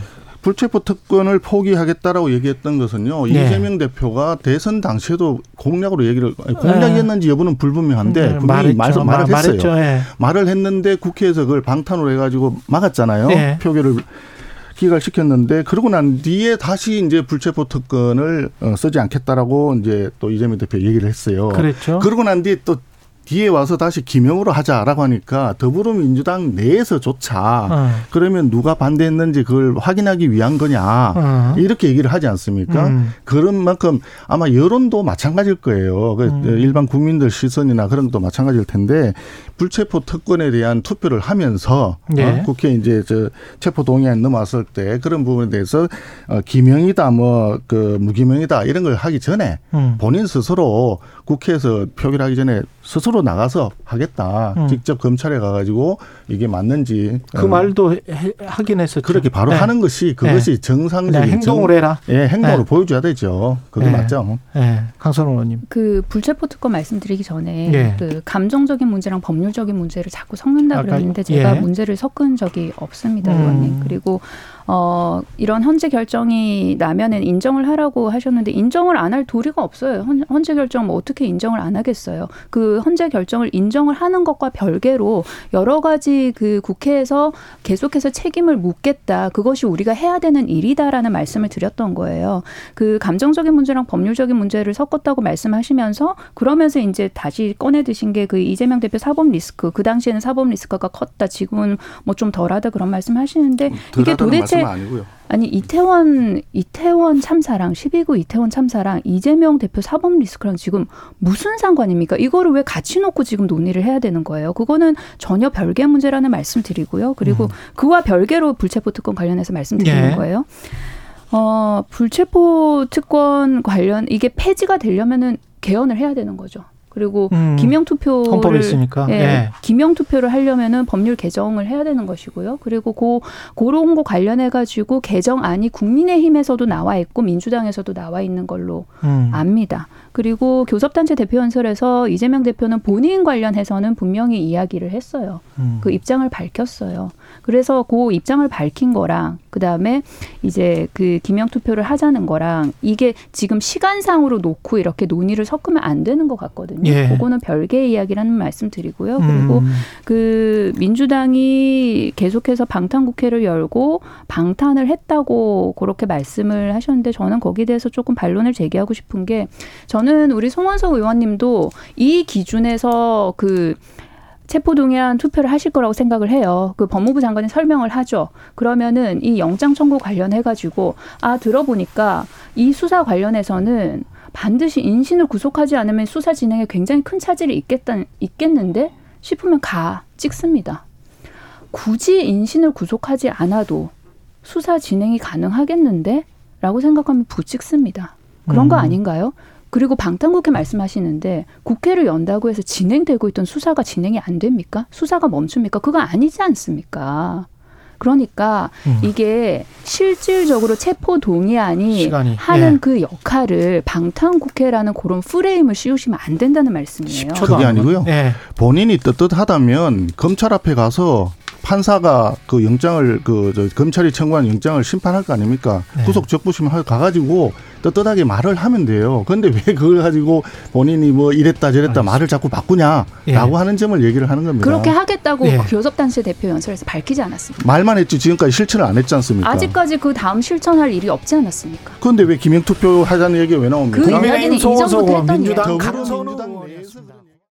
불체포 특권을 포기하겠다라고 얘기했던 것은요. 네. 이재명 대표가 대선 당시에도 공약으로 얘기를 공약이었는지 여부는 불분명한데 네, 분명히 말했죠. 말, 말- 했어요. 예. 말을 했는데 국회에서 그걸 방탄으로 해가지고 막았잖아요. 네. 표결을 기각시켰는데 그러고 난 뒤에 다시 이제 불체포 특권을 어, 쓰지 않겠다라고 이제 또 이재명 대표 얘기를 했어요. 그랬죠. 그러고 난 뒤에 또 뒤에 와서 다시 기명으로 하자라고 하니까 더불어민주당 내에서조차 어. 그러면 누가 반대했는지 그걸 확인하기 위한 거냐 어. 이렇게 얘기를 하지 않습니까? 음. 그런 만큼 아마 여론도 마찬가지일 거예요. 그 음. 일반 국민들 시선이나 그런 것도 마찬가지일 텐데 불체포 특권에 대한 투표를 하면서 네. 어, 국회 이제 저 체포 동의안 넘어왔을 때 그런 부분에 대해서 어, 기명이다 뭐 그 무기명이다 이런 걸 하기 전에 음. 본인 스스로 국회에서 표결하기 전에 스스로 나가서 하겠다. 음. 직접 검찰에 가가지고 이게 맞는지 그 어, 말도 해- 하긴 했었죠. 그렇게 바로 네. 하는 것이 그것이 네. 정상적인 그냥 행동을 정- 해라. 예, 행동으로 네. 보여줘야 되죠. 그게 네. 맞죠. 예. 강선호 의원님. 그 불체포 특권 말씀드리기 전에 예. 그 감정적인 문제랑 법률적인 문제를 자꾸 섞는다 그랬는데 제가 예. 문제를 섞은 적이 없습니다, 음. 의원님. 그리고 어 이런 헌재 결정이 나면은 인정을 하라고 하셨는데 인정을 안 할 도리가 없어요. 헌, 헌재 결정 뭐 어떻게 인정을 안 하겠어요. 그 헌재 결정을 인정을 하는 것과 별개로 여러 가지 그 국회에서 계속해서 책임을 묻겠다. 그것이 우리가 해야 되는 일이다라는 말씀을 드렸던 거예요. 그 감정적인 문제랑 법률적인 문제를 섞었다고 말씀하시면서 그러면서 이제 다시 꺼내 드신 게 그 이재명 대표 사법 리스크 그 당시에는 사법 리스크가 컸다 지금은 뭐 좀 덜하다 그런 말씀하시는데 이게 도대체 말씀은 아니고요. 아니 이태원 이태원 참사랑 12구 이태원 참사랑 이재명 대표 사법 리스크랑 지금 무슨 상관입니까? 이거를 왜 같이 놓고 지금 논의를 해야 되는 거예요? 그거는 전혀 별개 문제라는 말씀드리고요. 그리고 그와 별개로 불체포 특권 관련해서 말씀드리는 예. 거예요. 어, 불체포 특권 관련 이게 폐지가 되려면은 개헌을 해야 되는 거죠. 그리고 음. 기명 투표를 헌법에 있으니까. 예, 예. 기명 투표를 하려면은 법률 개정을 해야 되는 것이고요. 그리고 고 그런 거 관련해 가지고 개정안이 국민의힘에서도 나와 있고 민주당에서도 나와 있는 걸로 음. 압니다. 그리고 교섭단체 대표 연설에서 이재명 대표는 본인 관련해서는 분명히 이야기를 했어요. 음. 그 입장을 밝혔어요. 그래서 그 입장을 밝힌 거랑 그다음에 이제 그 기명 투표를 하자는 거랑 이게 지금 시간상으로 놓고 이렇게 논의를 섞으면 안 되는 것 같거든요. 예. 그거는 별개의 이야기라는 말씀 드리고요. 그리고 음. 그 민주당이 계속해서 방탄 국회를 열고 방탄을 했다고 그렇게 말씀을 하셨는데 저는 거기에 대해서 조금 반론을 제기하고 싶은 게 저는 우리 송원석 의원님도 이 기준에서 그 체포동의안 투표를 하실 거라고 생각을 해요. 그 법무부 장관이 설명을 하죠. 그러면은 이 영장 청구 관련해 가지고 아 들어보니까 이 수사 관련해서는 반드시 인신을 구속하지 않으면 수사 진행에 굉장히 큰 차질이 있겠다 있겠는데 싶으면 가 찍습니다. 굳이 인신을 구속하지 않아도 수사 진행이 가능하겠는데? 라고 생각하면 부찍습니다. 그런 거 음. 아닌가요? 그리고 방탄국회 말씀하시는데 국회를 연다고 해서 진행되고 있던 수사가 진행이 안 됩니까? 수사가 멈춥니까? 그거 아니지 않습니까? 그러니까 음. 이게 실질적으로 체포 동의안이 시간이, 하는 예. 그 역할을 방탄국회라는 그런 프레임을 씌우시면 안 된다는 말씀이에요. 그게 아니고요. 예. 본인이 떳떳하다면 검찰 앞에 가서 판사가 그 영장을 그저 검찰이 청구한 영장을 심판할 거 아닙니까? 네. 구속 적부심 하 가가지고 떳떳하게 말을 하면 돼요. 그런데 왜 그걸 가지고 본인이 뭐 이랬다 저랬다 말을 자꾸 바꾸냐라고 예. 하는 점을 얘기를 하는 겁니다. 그렇게 하겠다고 예. 교섭단체 대표 연설에서 밝히지 않았습니까? 말만 했지 지금까지 실천을 안 했지 않습니까? 아직까지 그 다음 실천할 일이 없지 않았습니까? 그런데 왜 기명 투표 하자는 얘기가 왜 나옵니까? 그 이야기는 이전부터 했던 민주당 강선우